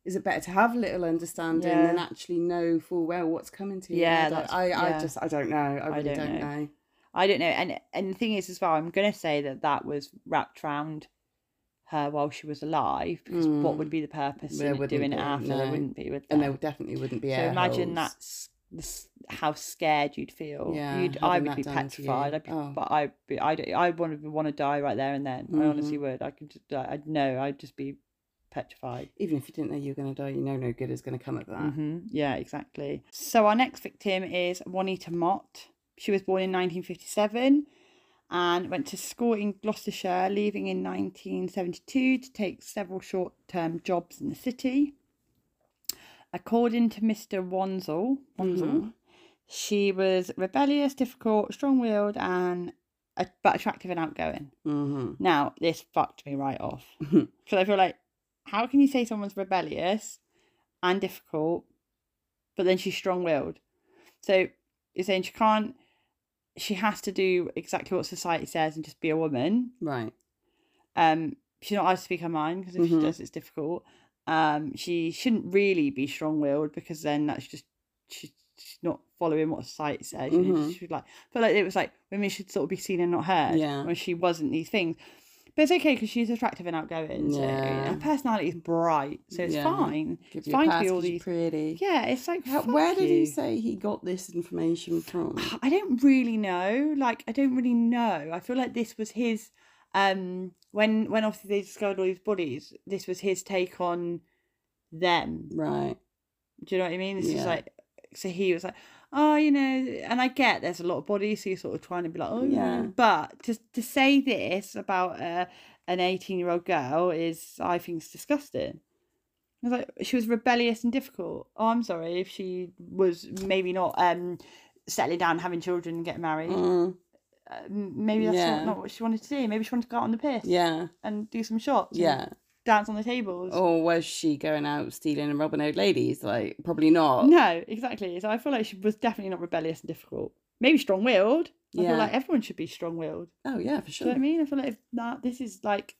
Is it better to have little understanding than actually know full well what's coming to you? Yeah, I, I, yeah. I just, I don't know. I really don't don't, know. know. I don't know. And and the thing is as well, I'm gonna say that that was wrapped around her while she was alive because what would Mm. be the purpose There it wouldn't doing it be, after? There wouldn't be. Would And there? definitely wouldn't be So imagine holes. that's how scared you'd feel. Yeah, you'd, I would be done to you. petrified. I'd be, Oh. But I'd be, I'd, I want to want to die right there and then. I honestly would. I could just, die. I'd know. I'd just be petrified. Even if you didn't know you were going to die, you know no good is going to come of that. hmm Yeah, exactly. So our next victim is Juanita Mott. She was born in 1957 and went to school in Gloucestershire, leaving in 1972 to take several short term jobs in the city. According to Mr. Wansell, Wansell Mhm. she was rebellious, difficult, strong willed, and but attractive and outgoing. hmm Now, this fucked me right off. Because I feel like, how can you say someone's rebellious and difficult, but then she's strong willed? So you're saying she can't she has to do exactly what society says and just be a woman. Right. Um, she's not allowed to speak her mind because if Mhm. she does, it's difficult. Um, she shouldn't really be strong-willed because then that's just she, she's not following what society says. She, Mhm. she should like feel like it was like women should sort of be seen and not heard. Yeah. when she wasn't these things. But it's okay because she's attractive and outgoing. So Yeah. her personality is bright, so it's Yeah. fine. Give It's you fine to be all these. pretty. Yeah, it's like How, where did he say he got this information from? I don't really know. Like, I don't really know. I feel like this was his. Um, when when obviously they discovered all these bodies, this was his take on them. Right. Do you know what I mean? This is like, so he was like, oh, you know, and I get there's a lot of bodies, so you're sort of trying to be like, oh, yeah. Yeah. But to to say this about uh, an 18 year old girl is, I think, is disgusting. I was like, she was rebellious and difficult. Oh, I'm sorry if she was maybe not um settling down, having children, and getting married. Mm, Uh, maybe that's Yeah. not, not what she wanted to do. Maybe she wanted to go out on the piss yeah. and do some shots. and Yeah. Dance on the tables. Or was she going out stealing and robbing old ladies? Like, probably not. No, exactly. So I feel like she was definitely not rebellious and difficult. Maybe strong willed. I Yeah. feel like everyone should be strong willed. Oh, yeah, for Do you sure. know what I mean? I feel like if that this is like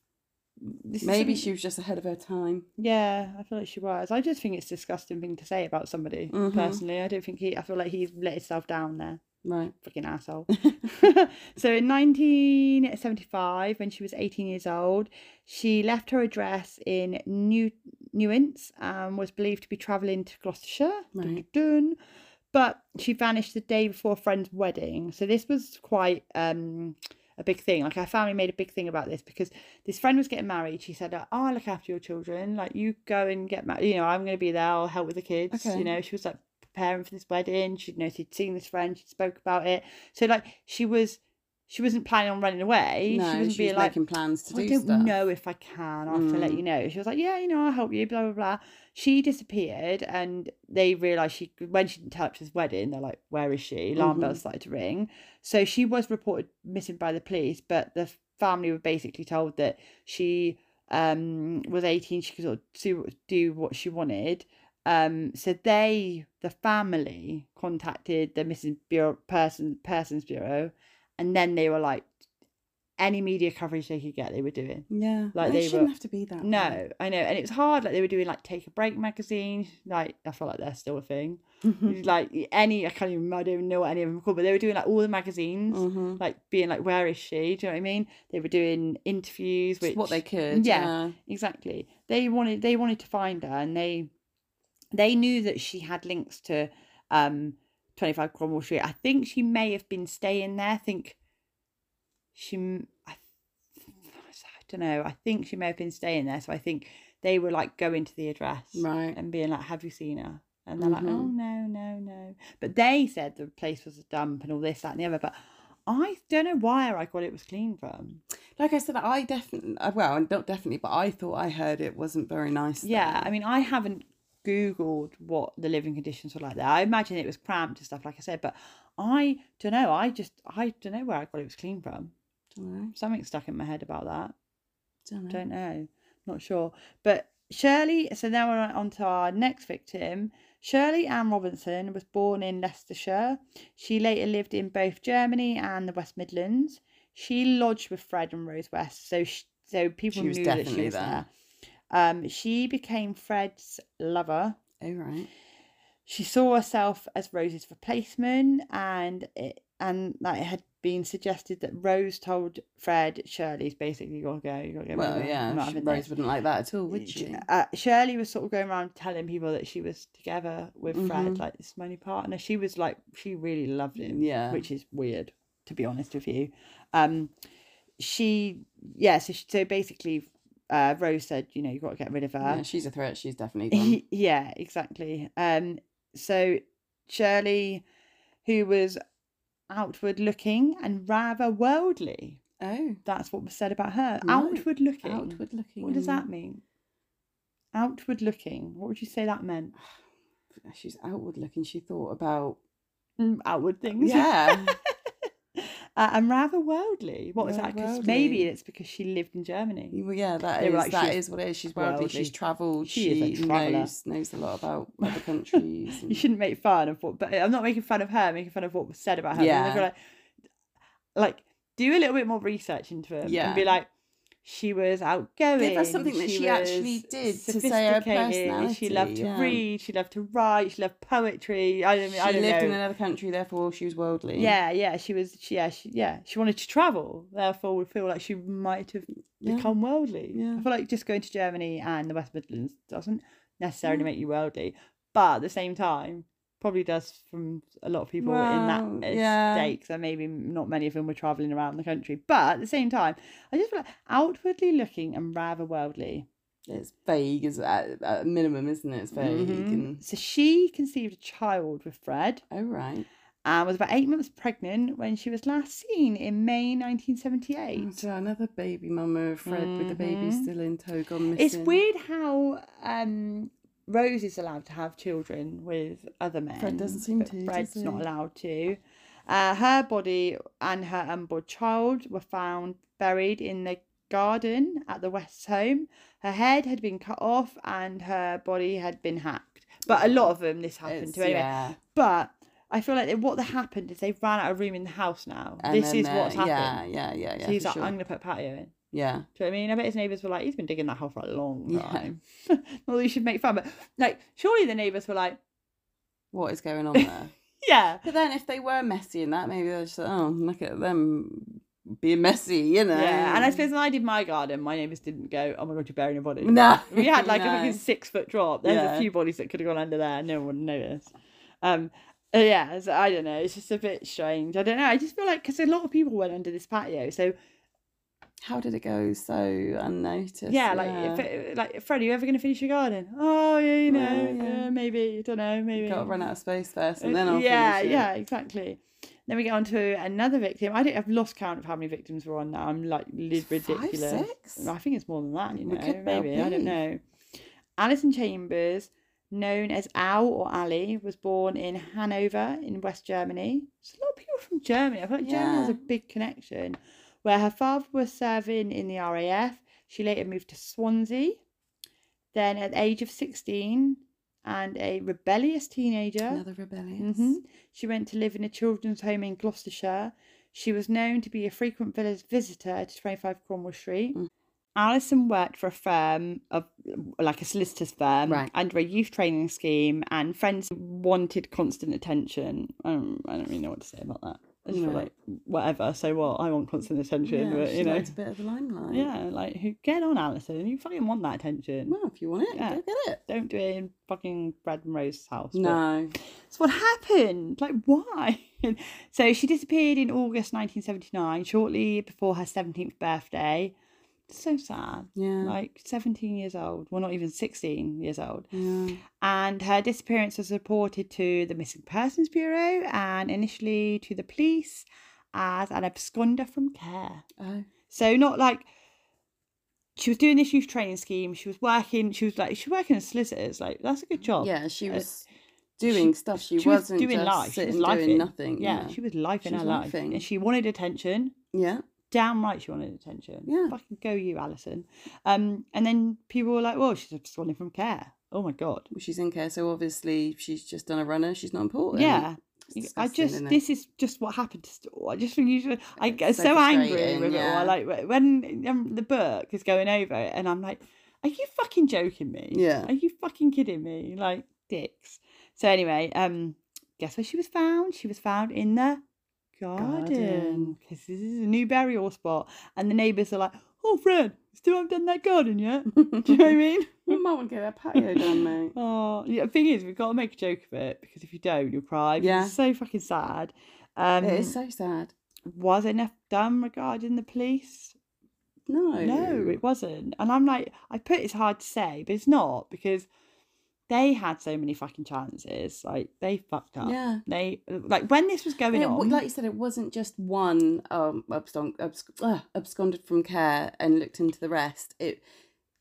this Maybe something- she was just ahead of her time. Yeah, I feel like she was. I just think it's a disgusting thing to say about somebody. Mhm. Personally, I don't think he. I feel like he's let himself down there. Right. Fucking asshole. so in 1975, when she was 18 years old, she left her address in New Newents and was believed to be travelling to Gloucestershire. Right. dun, dun. But she vanished the day before a friend's wedding. So this was quite um, a big thing. Like our family made a big thing about this because this friend was getting married. She said, "Oh, I'll look after your children. Like you go and get married. You know, I'm going to be there. I'll help with the kids. Okay. You know." She was like preparing for this wedding. She'd know she'd seen this friend. She spoke about it. So like she was, she wasn't planning on running away. No, she she, wasn't was being like, making plans to "Oh, I do don't stuff. know if I can. I'll have to let Mm. you know. She was like, yeah, you know, I'll help you. Blah blah blah. She disappeared, and they realised she when she didn't tell up to this wedding. They're like, where is she? Alarm Mhm. bells started to ring. So she was reported missing by the police, but the family were basically told that she um was 18 she could sort of do, do what she wanted um so they the family contacted the missing bureau person persons bureau and then they were like any media coverage they could get they were doing Yeah. Like they shouldn't were- have to be that. no way. i know and it was hard like they were doing like take a break magazine like i feel like they're still a thing Mhm. like any i can't even i don't even know what any of them called but they were doing like all the magazines Mhm. like being like where is she do you know what i mean they were doing interviews Just which what they could. yeah. exactly they wanted they wanted to find her and they they knew that she had links to um 25 cromwell street i think she may have been staying there i think she I don't know i think she may have been staying there so i think they were like going to the address Right. and being like have you seen her and they're like oh Mhm. no no no but they said the place was a dump and all this that and the other but i don't know where i got it was clean from Like I said, I definitely, well, not definitely, but I thought I heard it wasn't very nice. Yeah. I mean, I haven't Googled what the living conditions were like there. I imagine it was cramped and stuff, like I said, but I don't know. I just, I don't know where I got it was clean from. Something stuck in my head about that. dunno. Don't know. Not sure. But Shirley, so now we're on to our next victim. Shirley Ann Robinson was born in Leicestershire. She later lived in both Germany and the West Midlands. She lodged with Fred and Rose West, so sh so people She knew that she was there. there. Um, she became Fred's lover. Oh, right. She saw herself as Rose's replacement, and it and that it had been suggested that Rose told Fred, "Shirley's basically you gotta go, you gotta go." Well, yeah, she- Rose wouldn't like that at all, would she? Uh, Shirley was sort of going around telling people that she was together with Fred, Mhm. like this new partner. She was like, she really loved him, Yeah. which is weird to be honest with you. Um, she, yeah, so she, so basically, uh, Rose said, you know, you've got to get rid of her. Yeah, she's a threat. She's definitely yeah, exactly. Um, so Shirley, who was outward looking and rather worldly, oh, that's what was said about her. Right. Outward looking. outward looking. What does that mean? Outward looking. What would you say that meant? She's outward looking. She thought about. Mm, Outward things. Yeah. uh, and rather worldly. What was that? that? 'Cause maybe it's because she lived in Germany. Well, yeah, that is like, that she's what it is. She's worldly. She's travelled. She She, is knows knows a lot about other countries. You shouldn't make fun of what, but I'm not making fun of her. I'm making fun of what was said about her. Yeah. Like, like do a little bit more research into him Yeah. and be like, she was outgoing. Give us something that she actually did to say her sophisticated, She loved to yeah. read. She loved to write. She loved poetry. I don't. She I don't lived know. in another country, therefore she was worldly. Yeah, yeah, she was. She, yeah, she, yeah, she wanted to travel. Therefore, would feel like she might have Yeah. become worldly. Yeah. I feel like just going to Germany and the West Midlands doesn't necessarily Yeah. make you worldly, but at the same time, probably does from a lot of people in that uh, yeah. state. So maybe not many of them were traveling around the country, but at the same time, I just feel like outwardly looking and rather worldly. It's vague as at, at a minimum, isn't it? It's vague. Mhm. And... So she conceived a child with Fred. Oh right. and was about eight months pregnant when she was last seen in May 1978. So another baby mama of Fred with the baby Mhm. still in tow gone missing. It's weird how um, Rose is allowed to have children with other men. Fred doesn't seem to, Fred's not allowed to. Uh, her body and her unborn child were found buried in the garden at the West's home. Her head had been cut off and her body had been hacked. But a lot of them this happened It's- to anyway. Yeah. But I feel like what happened is they've ran out of room in the house now. And this then is what's happened. Yeah, yeah, yeah, yeah. so he's for like, sure. I'm gonna put patio in. Yeah. Do you know what I mean? I bet his neighbours were like, he's been digging that hole for a long time. Not that you should make fun, but like, surely the neighbours were like, What is going on there? yeah, but then if they were messy in that, maybe they're just like, oh, look at them being messy, you know. yeah. And I suppose when I did my garden, my neighbours didn't go, oh my god, you're burying a body. No. we had like a no. fucking six foot drop. There's Yeah. a few bodies that could have gone under there. No one would notice. Um, uh, yeah, so I don't know. It's just a bit strange. I don't know. I just feel like because a lot of people went under this patio, so How did it go so unnoticed? yeah, like if, like Fred, are you ever going to finish your garden? Oh yeah, you know, Well, yeah. yeah, maybe. Don't know, maybe. got to run out of space first, and Uh, then I'll yeah, yeah, exactly. Then we get on to another victim. I don't. I've lost count of how many victims were on now. I'm like li- Five, ridiculous. six? I think it's more than that. You know, maybe I don't know. Alison Chambers, known as Al or Ali, was born in Hanover in West Germany. There's a lot of people from Germany. I feel like Germany has a big connection. Where her father was serving in the RAF. She later moved to Swansea. Then, at the age of 16, and a rebellious teenager, Another rebellious. hmm She went to live in a children's home in Gloucestershire. She was known to be a frequent vis- visitor to 25 Cromwell Street. Mm. Alison worked for a firm of like a solicitor's firm Right. under a youth training scheme, and friends wanted constant attention. Um, I don't really know what to say about that. Just feel like whatever. So what? I want constant attention, Yeah, but you know, liked a bit of the limelight. yeah, like who get on, Alison? You fucking want that attention. Well, if you want it, Yeah. go get it. Don't do it in fucking Brad and Rose's house. No. so what happened? Like why? so she disappeared in August 1979, shortly before her 17th birthday. So sad. Yeah. Like 17 years old. Well, not even 16 years old. yeah. And her disappearance was reported to the Missing Persons Bureau and initially to the police as an absconder from care. Oh. So not like she was doing this youth training scheme. She was working. She was like she was working as solicitors. Like that's a good job. Yeah, she Uh, was doing she- stuff. She, she was wasn't doing just life. She was doing nothing. Yeah, Yeah. she was life in her life, and she wanted attention. yeah. Damn right, she wanted attention. Yeah. fucking go you, Alison. Um, and then people were like, "Well, she's just absconding from care." Oh my god. Well, she's in care, so obviously she's just done a runner. She's not important. Yeah. I just this is just what happened to Stu. I just should. I get so so, angry with it yeah. all. Like when um, the book is going over it, and I'm like, "Are you fucking joking me? Yeah. Are you fucking kidding me? Like dicks." So anyway, um, guess where she was found? She was found in the garden because this is a new burial spot, and the neighbours are like, "Oh, Fred, still haven't done that garden yet." Do you know what I mean? We might want to get that patio done, mate. Oh, yeah. The thing is, we've got to make a joke of it because if you don't, you'll cry. Yeah. It's so fucking sad. Um, it is so sad. was enough done regarding the police? No. No, it wasn't. And I'm like, I put it's hard to say, but it's not because they had so many fucking chances. Like they fucked up. Yeah. They like when this was going it, on. like you said, it wasn't just one um abscond, absc- uh, absconded from care and looked into the rest. It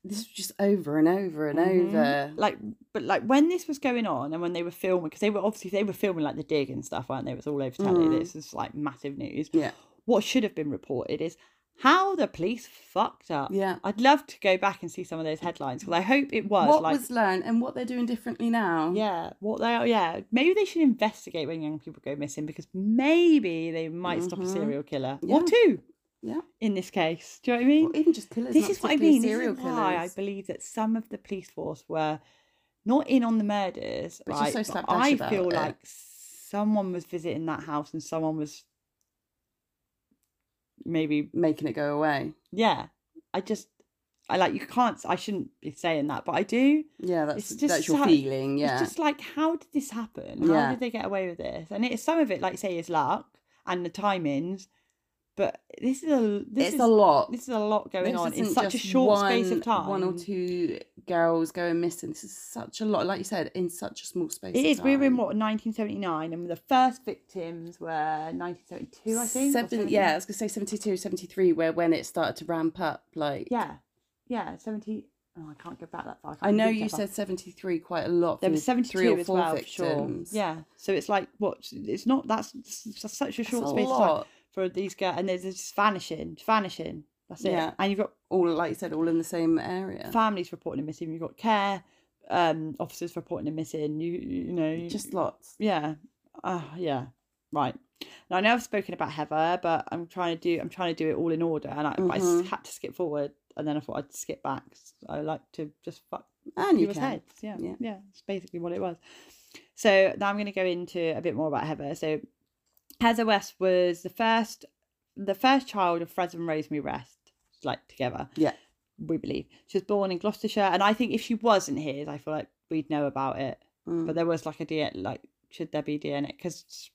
this was just over and over and Mhm. over. like but like when this was going on and when they were filming because they were obviously they were filming like the dig and stuff weren't they it was all over telly Mm. this is like massive news Yeah. what should have been reported is How the police fucked up. Yeah. I'd love to go back and see some of those headlines because I hope it was what like was learned and what they're doing differently now. yeah, what they are. Yeah, maybe they should investigate when young people go missing because maybe they might stop a Mhm. serial killer or Yeah. two Yeah. in this case. Do you know what I mean? Or even just killers. this is what I mean. This Serial is why I believe that some of the police force were not in on the murders, But right? just so I feel it. like someone was visiting that house and someone was maybe Making it go away. yeah. I just I like you can't. I shouldn't be saying that, but I do. Yeah, that's It's just that's your feeling. Yeah. It's just like, how did this happen? How Yeah. did they get away with this? And it's some of it, like say, is luck and the timings. But this is a this it's is a lot. this is a lot going This on in such a short space of time. One or two girls going missing. This is such a lot, like you said, in such a small space. It is. We were in time. what 1979, and the first victims were 1972, I think. Seven, yeah, I was gonna say 72, 73, where when it started to ramp up. Like, yeah, yeah, 70. Oh, I can't go back that far. I, I know you said seventy three quite a lot. there was 72 or as four well, for sure. victims. Yeah, so it's like what? It's not. That's s- such a That's short a space of time lot. For these girls, and there's just vanishing, vanishing. That's it. Yeah. And you've got All like you said, all in the same area. families reporting them missing. You've got care um, officers reporting them missing. You you know you- Just lots. yeah, uh, yeah, right. Now I know I've spoken about Heather, but I'm trying to do I'm trying to do it all in order, and I, but I had to skip forward, and then I thought I'd skip back. I like to just fuck And you people's heads. Yeah, Yeah. yeah, It's basically what it was. So now I'm going to go into a bit more about Heather. So Heather West was the first, the first child of Fred and Rosemary West, like together. Yeah. we believe she was born in Gloucestershire, and I think if she wasn't his, I feel like we'd know about it. Mm. But there was like a DNA, like should there be DNA? Because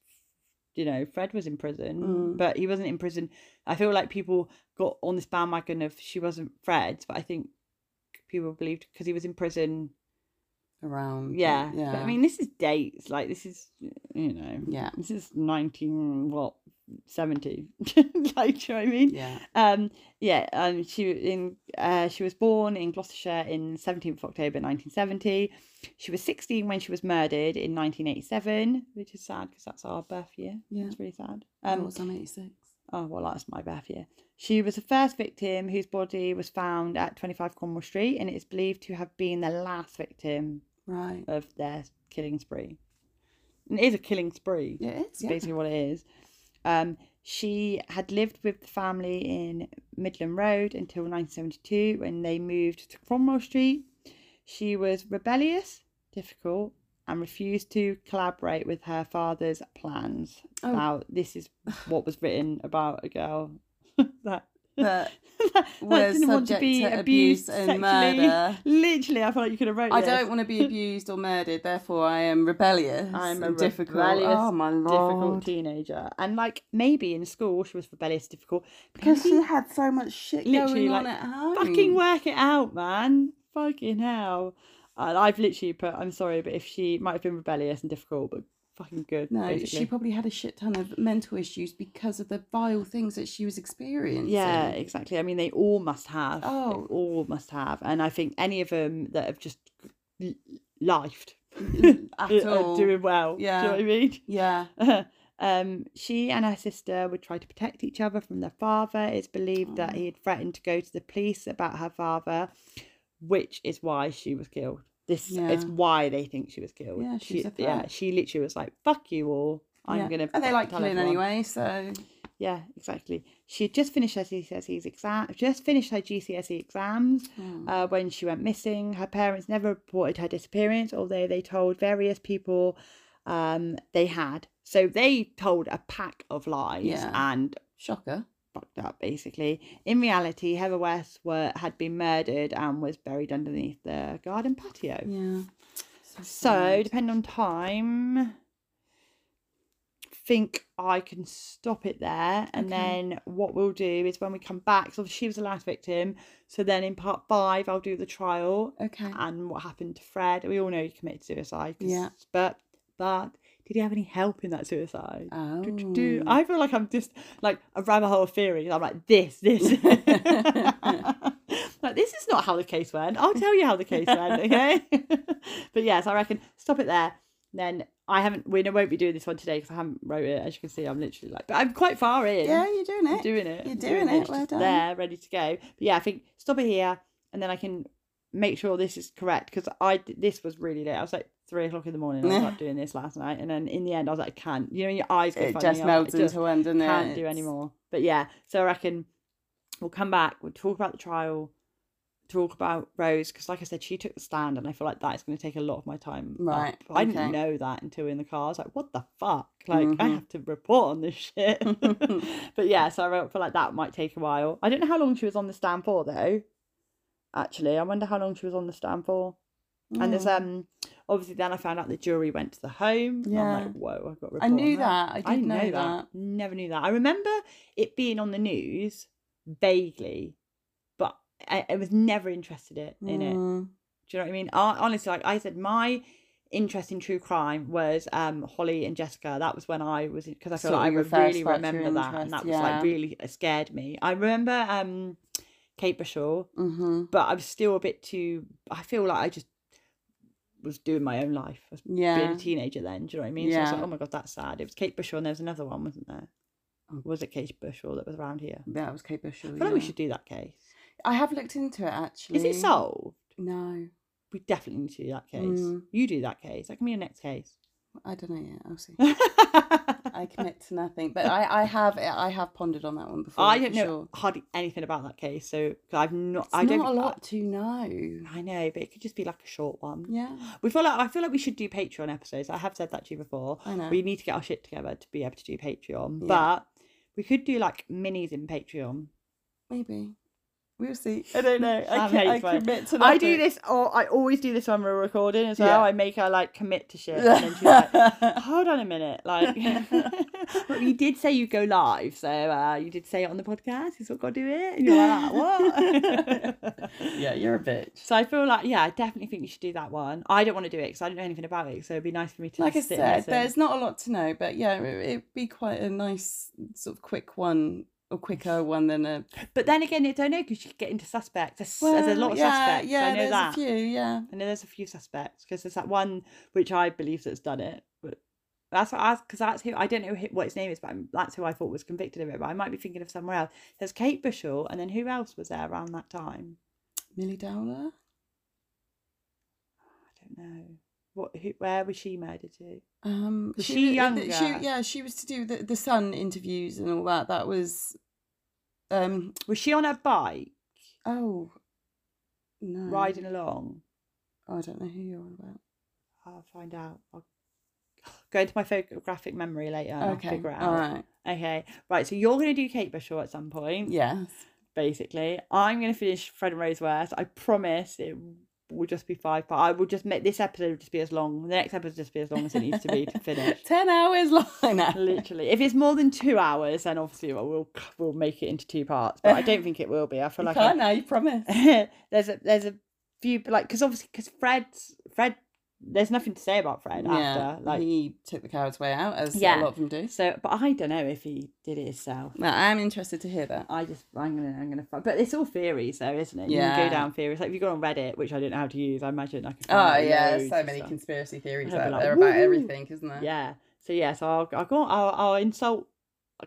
you know Fred was in prison, Mm. but he wasn't in prison. I feel like people got on this bandwagon of she wasn't Fred's, but I think people believed because he was in prison. Around. Yeah, Yeah. But, I mean, this is dates. Like this is, you know, Yeah. This is nineteen what seventy. like, do you know what I mean? Yeah. Um, yeah, um, she in uh, she was born in Gloucestershire in seventeenth of October nineteen seventy. She was sixteen when she was murdered in nineteen eighty seven, which is sad because that's our birth year. Yeah. it's really sad. Um, was on eighty six. oh well, that's my birth year. She was the first victim whose body was found at twenty five Cromwell Street, and it is believed to have been the last victim Right. of their killing spree. And it is a killing spree. Yeah, it is. It's Yeah. basically what it is. Um, she had lived with the family in Midland Road until 1972 when they moved to Cromwell Street. She was rebellious, difficult, and refused to collaborate with her father's plans. Oh. Now, this is what was written about a girl that, But that was didn't want to be to abused abuse and sexually. murder. Literally, I feel like you could have wrote I this. don't want to be abused or murdered, therefore I am rebellious. I'm a and difficult. rebellious, oh my difficult teenager. And like maybe in school she was rebellious, difficult. Because she had so much shit Literally, going on like, at home. fucking work it out, man. Fucking hell. And I've literally put, I'm sorry, but if she might have been rebellious and difficult, but fucking good. No, basically. she probably had a shit ton of mental issues because of the vile things that she was experiencing. Yeah, exactly. I mean, they all must have. They Oh. all must have. And I think any of them that have just lifed At are all. doing well. Do you Yeah. know what I mean? Yeah. um, she and her sister would try to protect each other from their father. It's believed that Oh. he had threatened to go to the police about her father, which is why she was killed. This is why they think she was killed. Yeah, she, yeah, she literally was like, "Fuck you all! I'm yeah. gonna." And they like killing everyone." anyway, so Yeah, exactly. She had just finished her GCSE exam. Just finished her GCSE exams Hmm. uh, when she went missing. Her parents never reported her disappearance, although they told various people um, they had. So they told a pack of lies Yeah. and shocker. Fucked up, basically. In reality, Heather West were, had been murdered and was buried underneath the garden patio. Yeah. So, sad. depending on time, think I can stop it there. And Okay. then what we'll do is when we come back, so she was the last victim. So then in part five, I'll do the trial Okay. and what happened to Fred. We all know he committed suicide. Yeah. But, but did he have any help in that suicide? Oh. Do, do, do. Oh. I feel like I'm just like a rabbit hole of theories. I'm like this, this. like this is not how the case went. I'll tell you how the case went, okay? but yes, I reckon stop it there. then I haven't. We won't be doing this one today because I haven't wrote it. As you can see, I'm literally like, but I'm quite far in. Yeah, you're doing I'm it. doing it. You're I'm doing it. It's Well just done. There, ready to go. But yeah, I think stop it here, and then I can make sure this is correct because I this was really late. I was like three o'clock in the morning. I was like doing this last night, and then in the end, I was like, I can't. You know, your eyes go It funny. just I like, melts into one, doesn't it? Can't do anymore. But yeah, so I reckon we'll come back. We'll talk about the trial. Talk about Rose because, like I said, she took the stand, and I feel like that is going to take a lot of my time. Right, I didn't know that until in the car. I was like, "What the fuck?" Like, I Mhm. have to report on this shit. but yeah, so I feel like that might take a while. I don't know how long she was on the stand for though. Actually, I wonder how long she was on the stand for. And there's Mm. um obviously then I found out the jury went to the home. and I'm Yeah. like, whoa, I've got I knew that. I did didn't know, that. Never knew that. I remember it being on the news vaguely, but I, I was never interested it, in it. Mm. Do you know what I mean? Hon- Honestly, like I said, my interest in true crime was um Holly and Jessica. That was when I was because I feel Sort like I of your re- first really remember that, and interest, that was yeah. like really it scared me. I remember um Kate Bushell, Mm-hmm. but I was still a bit too. I feel like I just was doing my own life. I was being a teenager then. Do you know what I mean? So I was like, Yeah. oh my god, that's sad. It was Kate Bushell, and there was another one, wasn't there? Oh. Was it Kate Bushell that was around here? Yeah, That was Kate Bushell. I feel like we should do that case. I have looked into it actually. Is it solved? No, We definitely need to do that case. Mm. You do that case. That can be your next case. I don't know yet. I'll see. I I commit to nothing, but I, I have I have pondered on that one before. I don't know Sure. hardly anything about that case, so I've not. It's I don't. not a lot to know. I know, but it could just be like a short one. Yeah, We feel like I feel like we should do Patreon episodes. I have said that to you before. I know. We need to get our shit together to be able to do Patreon. Yeah. But we could do like minis in Patreon. Maybe we'll see. I don't know. I, Sam can, I commit to I do this, or I always do this when we're recording as well. Yeah. I make her like commit to shit, and then she's like, "Hold on a minute, like." but you did say you'd go live, so uh, you did say it on the podcast. Is what got to do it, and you're like, "What?" yeah, you're a bitch. So I feel like, yeah, I definitely think you should do that one. I don't want to do it because I don't know anything about it. So it'd be nice for me to Like I just sit said, there's not a lot to know, but yeah, it'd be quite a nice sort of quick one or quicker one than a. But then again, I don't know because you could get into suspects. There's, there's a lot of yeah, suspects. Yeah, I know there's that. a few. Yeah, I know there's a few suspects because there's that one which I believe that's done it, but that's what I because that's who I don't know what his name is, but I'm, that's who I thought was convicted of it. But I might be thinking of somewhere else. There's Kate Bushell, and then who else was there around that time? Millie Dowler. I don't know. What? Who, where was she murdered to? Um, Was she the- younger? She, yeah, she was to do the the Sun interviews and all that. That was, um, Was she on her bike oh, no, riding along? Oh, I don't know who you're on about. I'll find out. I'll go into my photographic memory later. And okay, I'll figure it out. all right. Okay, right. So you're going to do Kate Bushell at some point. Yes. Basically, I'm going to finish Fred and Rose West. I promise it will just be five parts. I will just make this episode just be as long. The next episode just be as long as it needs to be to finish. Ten hours long. now. Literally, if it's more than two hours, then obviously we'll we'll make it into two parts. But I don't think it will be. I feel You like can't I, now. You promise. there's a there's a few like because obviously because Fred's Fred. There's nothing to say about Fred yeah, after like he took the coward's way out, as Yeah. a lot of them do. so. But I don't know if he did it himself. Well, I'm interested to hear that. I just I'm gonna I'm gonna find, but it's all theories though, isn't it? You can Yeah. go down theories. Like if you go on Reddit, which I don't know how to use, I imagine I could. Oh yeah, so many conspiracy theories out like, there about everything, isn't there? Yeah. So yeah, so I'll I'll go. I'll I'll insult,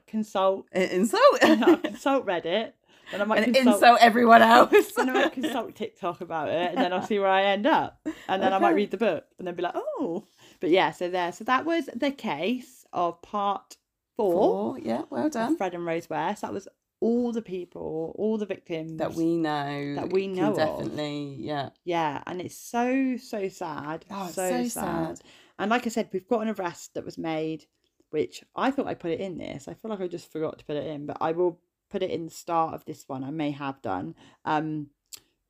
consult, Insult. I'll consult Reddit, and I might and consult. insult everyone else. and I might consult TikTok about it, and then I'll see where I end up, and then I might read the book, and then be like, oh. But yeah, so there. So that was the case of part four. Four. Yeah, well done. Fred and Rose West. That was all the people, all the victims That we know. That we know of. Definitely, yeah. Yeah, and it's so so sad. Oh, it's so, so sad. sad. And like I said, we've got an arrest that was made, which I thought I put it in this. I feel like I just forgot to put it in, but I will put it in the start of this one. I may have done. Um,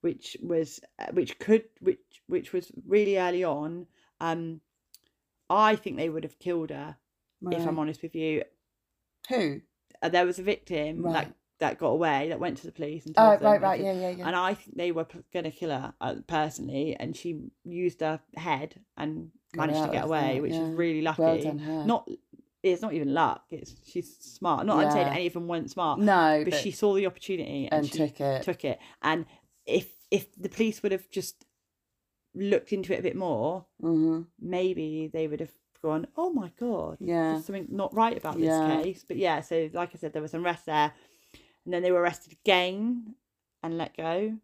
which was uh, which could which which was really early on. Um, I think they would have killed her if I'm honest with you. Who? Uh, there was a victim Right. that that got away that went to the police and Oh, told them right, right. Yeah, yeah, yeah. and I think they were going to kill her uh, personally, and she used her head and Got managed to get away, that, which yeah. is really lucky. Well done, her. Not, it's not even luck. It's she's smart. Not I'm saying any of them weren't smart, no, but, but, she saw the opportunity and, and took it. took it. And if if the police would have just looked into it a bit more, hmm maybe they would have gone, "Oh my god, Yeah. there's something not right about this Yeah. case." But yeah, so like I said, there was unrest there, and then they were arrested again and let go,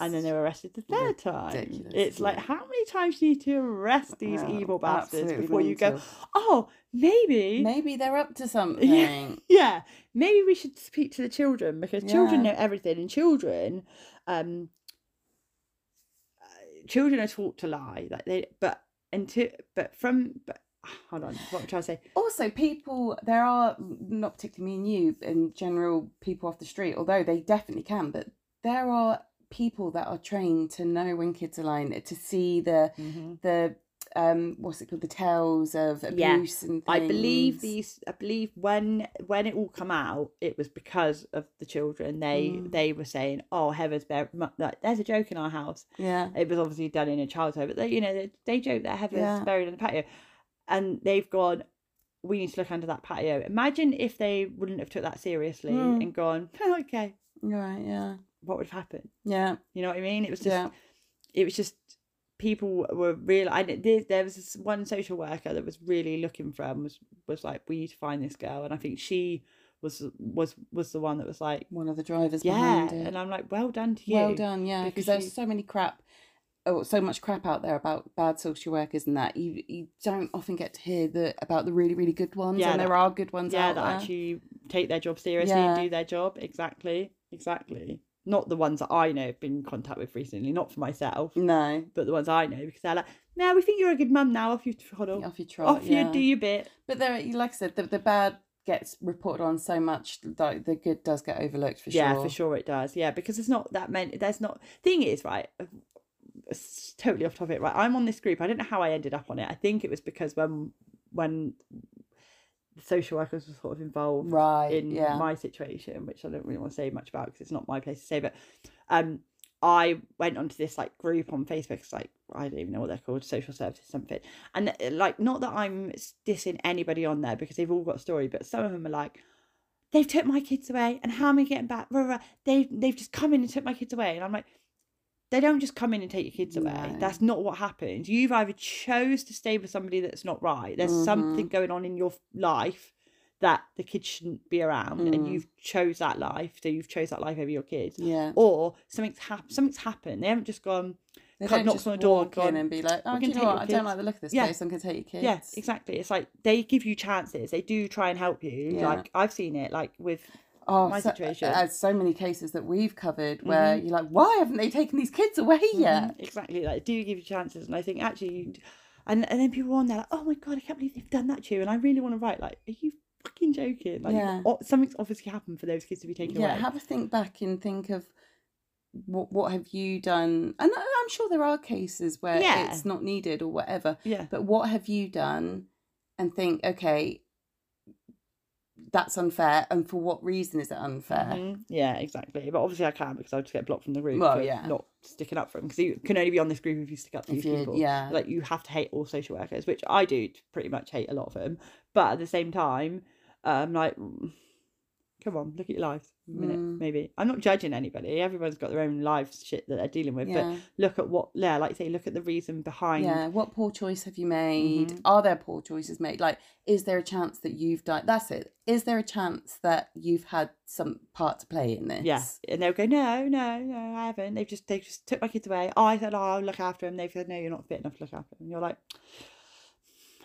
and then they were arrested the third time. Ridiculous, It's isn't like, how many times do you need to arrest these evil bastards before you go? Oh, maybe. Maybe they're up to something. Yeah, maybe we should speak to the children because children know everything, and children, um, uh, children are taught to lie. Like they, but until, but from, but hold on, what trying to say. Also, people, there are, not particularly me and you, in general, people off the street, although they definitely can, but there are people that are trained to know when kids are lying, to see the, the, um, what's it called, the tales of Yeah. abuse and I believe these. I believe when when it all come out, it was because of the children. They Mm. they were saying, "Oh, Heather's mu- like, there's a joke in our house." Yeah. It was obviously done in a child's home, but they, you know, they, they joke that Heather's Yeah. buried in the patio, and they've gone. We need to look under that patio. Imagine if they wouldn't have took that seriously Mm. and gone, "Oh, okay, Right, yeah. What would have happened? Yeah. You know what I mean? It was just, Yeah. it was just people were real. I there, there was this one social worker that was really looking for him was was like, we need to find this girl, and I think she was was was the one that was like, One of the drivers yeah, behind it. and I'm like, well done to you. Well done, yeah, because because there's you- so many crap, oh, so much crap out there about bad social workers and that you you don't often get to hear the about the really really good ones, Yeah, and that- there are good ones yeah, out that there. actually take their job seriously Yeah. and do their job. Exactly. Exactly. Not the ones that I know have been in contact with recently, not for myself, No, but the ones I know because they're like, no, we think you're a good mum now. Off you hold off your trot. Off yeah. you do your bit. But there, like I said, the, the bad gets reported on so much that the good does get overlooked for yeah, sure. Yeah, for sure it does. Yeah, because it's not that many. There's not. Thing is, right. Uh, it's totally off topic. Right, I'm on this group. I don't know how I ended up on it. I think it was because when when social workers were sort of involved Right. in yeah. my situation, which I don't really want to say much about because it's not my place to say. But um, I went onto this like group on Facebook. It's like I don't even know what they're called, social services something. And uh, like, not that I'm dissing anybody on there because they've all got a story, but some of them are like, they've took my kids away, and how am I getting back? They they've just come in and took my kids away, and I'm like. They don't just come in and take your kids away. No. That's not what happens. You've either chose to stay with somebody that's not right. There's Mhm. something going on in your life that the kids shouldn't be around and Mm. you've chose that life so you've chose that life over your kids yeah. or something's happened something's happened they haven't just gone They don't knocks just on the door and walk in and be like, oh, "We do you know what? I don't like the look of this Yeah. place. I'm gonna take your kids. yeah exactly it's like they give you chances they do try and help you Yeah. like i've seen it like with Oh, my so, situation. As so many cases that we've covered where Mhm. you're like, why haven't they taken these kids away yet? Mhm, exactly like do give you chances and i think actually and and then people are on there like oh my god i can't believe they've done that to you and i really want to write like are you fucking joking like Yeah. something's obviously happened for those kids to be taken Yeah, away have a think back and think of what what have you done? And I'm sure there are cases where Yeah. it's not needed or whatever. yeah But what have you done? And think, okay, that's unfair, and for what reason is it unfair? Mhm. Yeah, exactly. But obviously, I can't because i'll just get blocked from the group. Well, for yeah. Not sticking up for them because you can only be on this group if you stick up for If these people. yeah, Like you have to hate all social workers, which I do pretty much hate a lot of them. But at the same time, I'm like, come on, look at your lives. A minute, Mm. maybe. I'm not judging anybody. Everyone's got their own lives shit that they're dealing with. yeah, But look at what, yeah, like say, look at the reason behind. yeah. What poor choice have you made? Mhm. Are there poor choices made? Like, is there a chance that you've died? That's it. Is there a chance that you've had some part to play in this? Yeah, and they'll go, no, no, no, I haven't. They've just they just took my kids away. Oh, I said, oh, I'll look after them. They've said, no, you're not fit enough to look after him. You're like,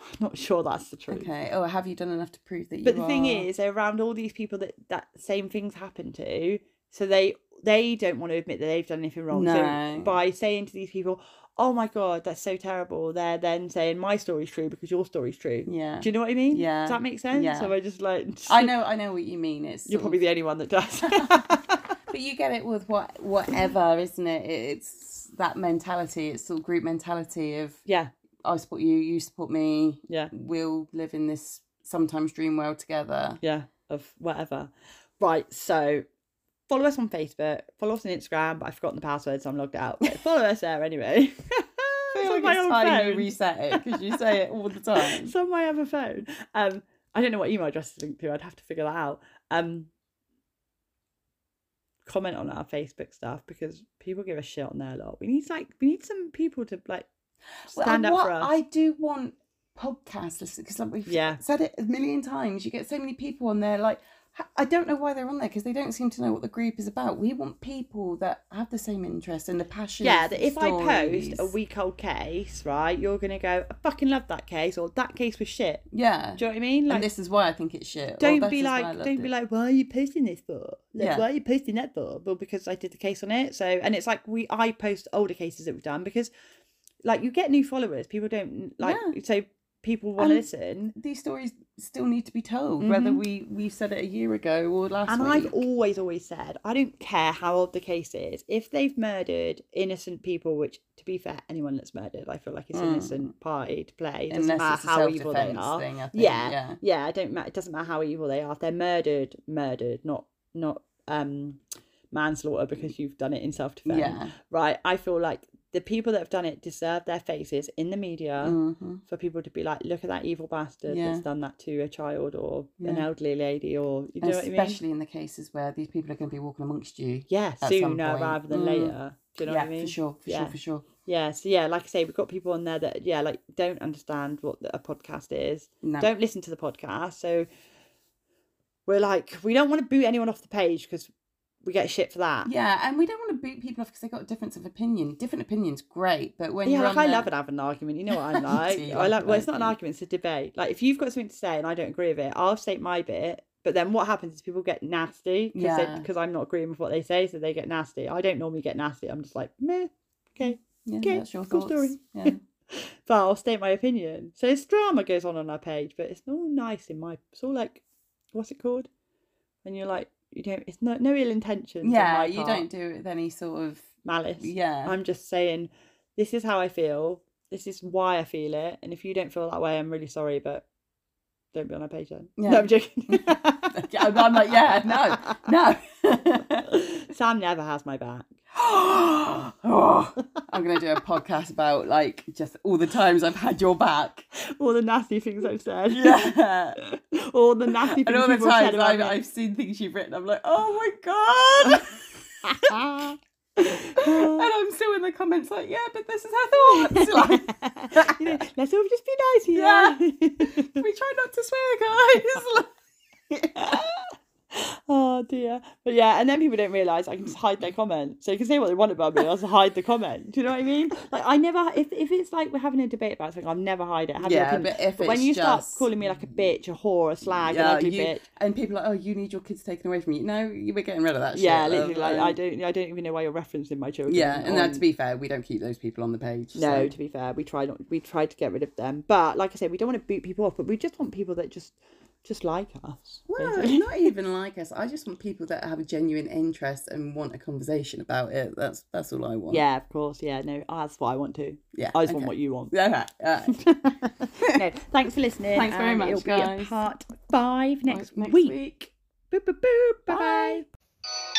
I'm not sure that's the truth. Okay. Oh, have you done enough to prove that you? But the thing are- is, they're around all these people that that same things happen to, so they they don't want to admit that they've done anything wrong. No. So by saying to these people, "Oh my god, that's so terrible," they're then saying my story's true because your story's true. yeah. Do you know what I mean? Yeah. Does that make sense? Yeah. So I just like I know, I know what you mean. It's You're probably of- the only one that does. but you get it with what whatever, isn't it? It's that mentality. It's sort of group mentality of yeah, I support you, you support me. yeah. We'll live in this sometimes dream world together. yeah, of whatever. Right, so follow us on Facebook, follow us on Instagram, but I've forgotten the password, so I'm logged out. But follow us there anyway. It's on like my it's you phone. reset it because you say it all the time. It's on my other phone. Um, I don't know what email address to link to. I'd have to figure that out. Um, comment on our Facebook stuff because people give a shit on there a lot. We need like we need some people to like Well, up what for us. I do want podcast listeners because like we've Yeah. said it a million times. You get so many people on there. Like I don't know why they're on there because they don't seem to know what the group is about. We want people that have the same interest and the passion. Yeah, that if I post a week old case, right, you're gonna go, I fucking love that case, or that case was shit. yeah, Do you know what I mean? Like, and this is why I think it's shit. don't be is why I like, don't be it. like, why are you posting this for? Like, Yeah. why are you posting that for? Well, because I did the case on it. So, and it's like we, I post older cases that we've done because, like, you get new followers. People don't like, Yeah. so people want to And- listen. these stories still need to be told, whether Mhm. we we said it a year ago or last And week. I've always, always said, I don't care how old the case is. If they've murdered innocent people, which, to be fair, anyone that's murdered, I feel like it's Mm. innocent party to play. It doesn't Unless matter how evil they are. thing, I think. yeah, yeah. yeah. It don't matter. It doesn't matter how evil they are. If they're murdered, murdered, not not um manslaughter because you've done it in self defense. Yeah. Right. I feel like the people that have done it deserve their faces in the media Mhm. for people to be like, look at that evil bastard Yeah. that's done that to a child or an elderly lady or you know what I mean? especially in the cases where these people are going to be walking amongst you. Yeah, sooner rather than Mm. later. Do you know yeah, what I mean? for sure, for Yeah. sure, for sure. Yeah, so yeah, like I say, we've got people on there that yeah, like don't understand what a podcast is. No. Don't listen to the podcast. So we're like, we don't want to boot anyone off the page because we get shit for that. Yeah, and we don't want to boot people off because they've got a difference of opinion. Different opinions, great, but when yeah, you're like I there- love an having an argument. You know what I'm like. I like like. Well, it's not an argument? it's a debate. Like if you've got something to say and I don't agree with it, I'll state my bit. But then what happens is people get nasty because Yeah. I'm not agreeing with what they say, so they get nasty. I don't normally get nasty. I'm just like meh, okay. Yeah, Okay, that's your cool thoughts. story. Yeah. but I'll state my opinion. So this drama goes on on our page, but it's all nice in my. It's all like, what's it called? And you're like, you don't. It's not no ill intentions. on yeah, you don't do it with any sort of malice. yeah. I'm just saying, this is how I feel. This is why I feel it. And if you don't feel that way, I'm really sorry, but don't be on our page then. Yeah. No, I'm joking. I'm like, yeah, no, no. Sam never has my back. oh, I'm gonna do a podcast about like just all the times I've had your back. All the nasty things I've said. Yeah. all the nasty things And all the people have said times I've. I've seen things you've written, I'm like, oh my god. and I'm still in the comments like, yeah, but this is her thoughts. Like, you know, let's all just be nice here. Yeah. we try not to swear, guys. oh dear. But yeah, and then people don't realise I can just hide their comment. So you can say what they want about me, I'll just hide the comment. Do you know what I mean? Like I never if if it's like we're having a debate about something, I'll never hide it. I have Yeah, but if when you start calling me like a bitch, a whore, a slag, Yeah, an ugly you- bitch. and people are like, oh, you need your kids taken away from you. No, you we're getting rid of that. Yeah, love. literally like Um, I don't I don't even know why you're referencing my children. Yeah, and that, to be fair, we don't keep those people on the page. No, so- to be fair, we try not we try to get rid of them. But like I said, we don't want to boot people off, but we just want people that just just like us. Well, basically. not even like us. I just want people that have a genuine interest and want a conversation about it. That's that's all I want. Yeah, of course. Yeah, no, that's what I want too. yeah. I just want what you want. Okay, alright. no, thanks for listening. Thanks very much, It'll be guys. a part five next, Next week. week. Boop, boop, boop. Bye Bye. bye.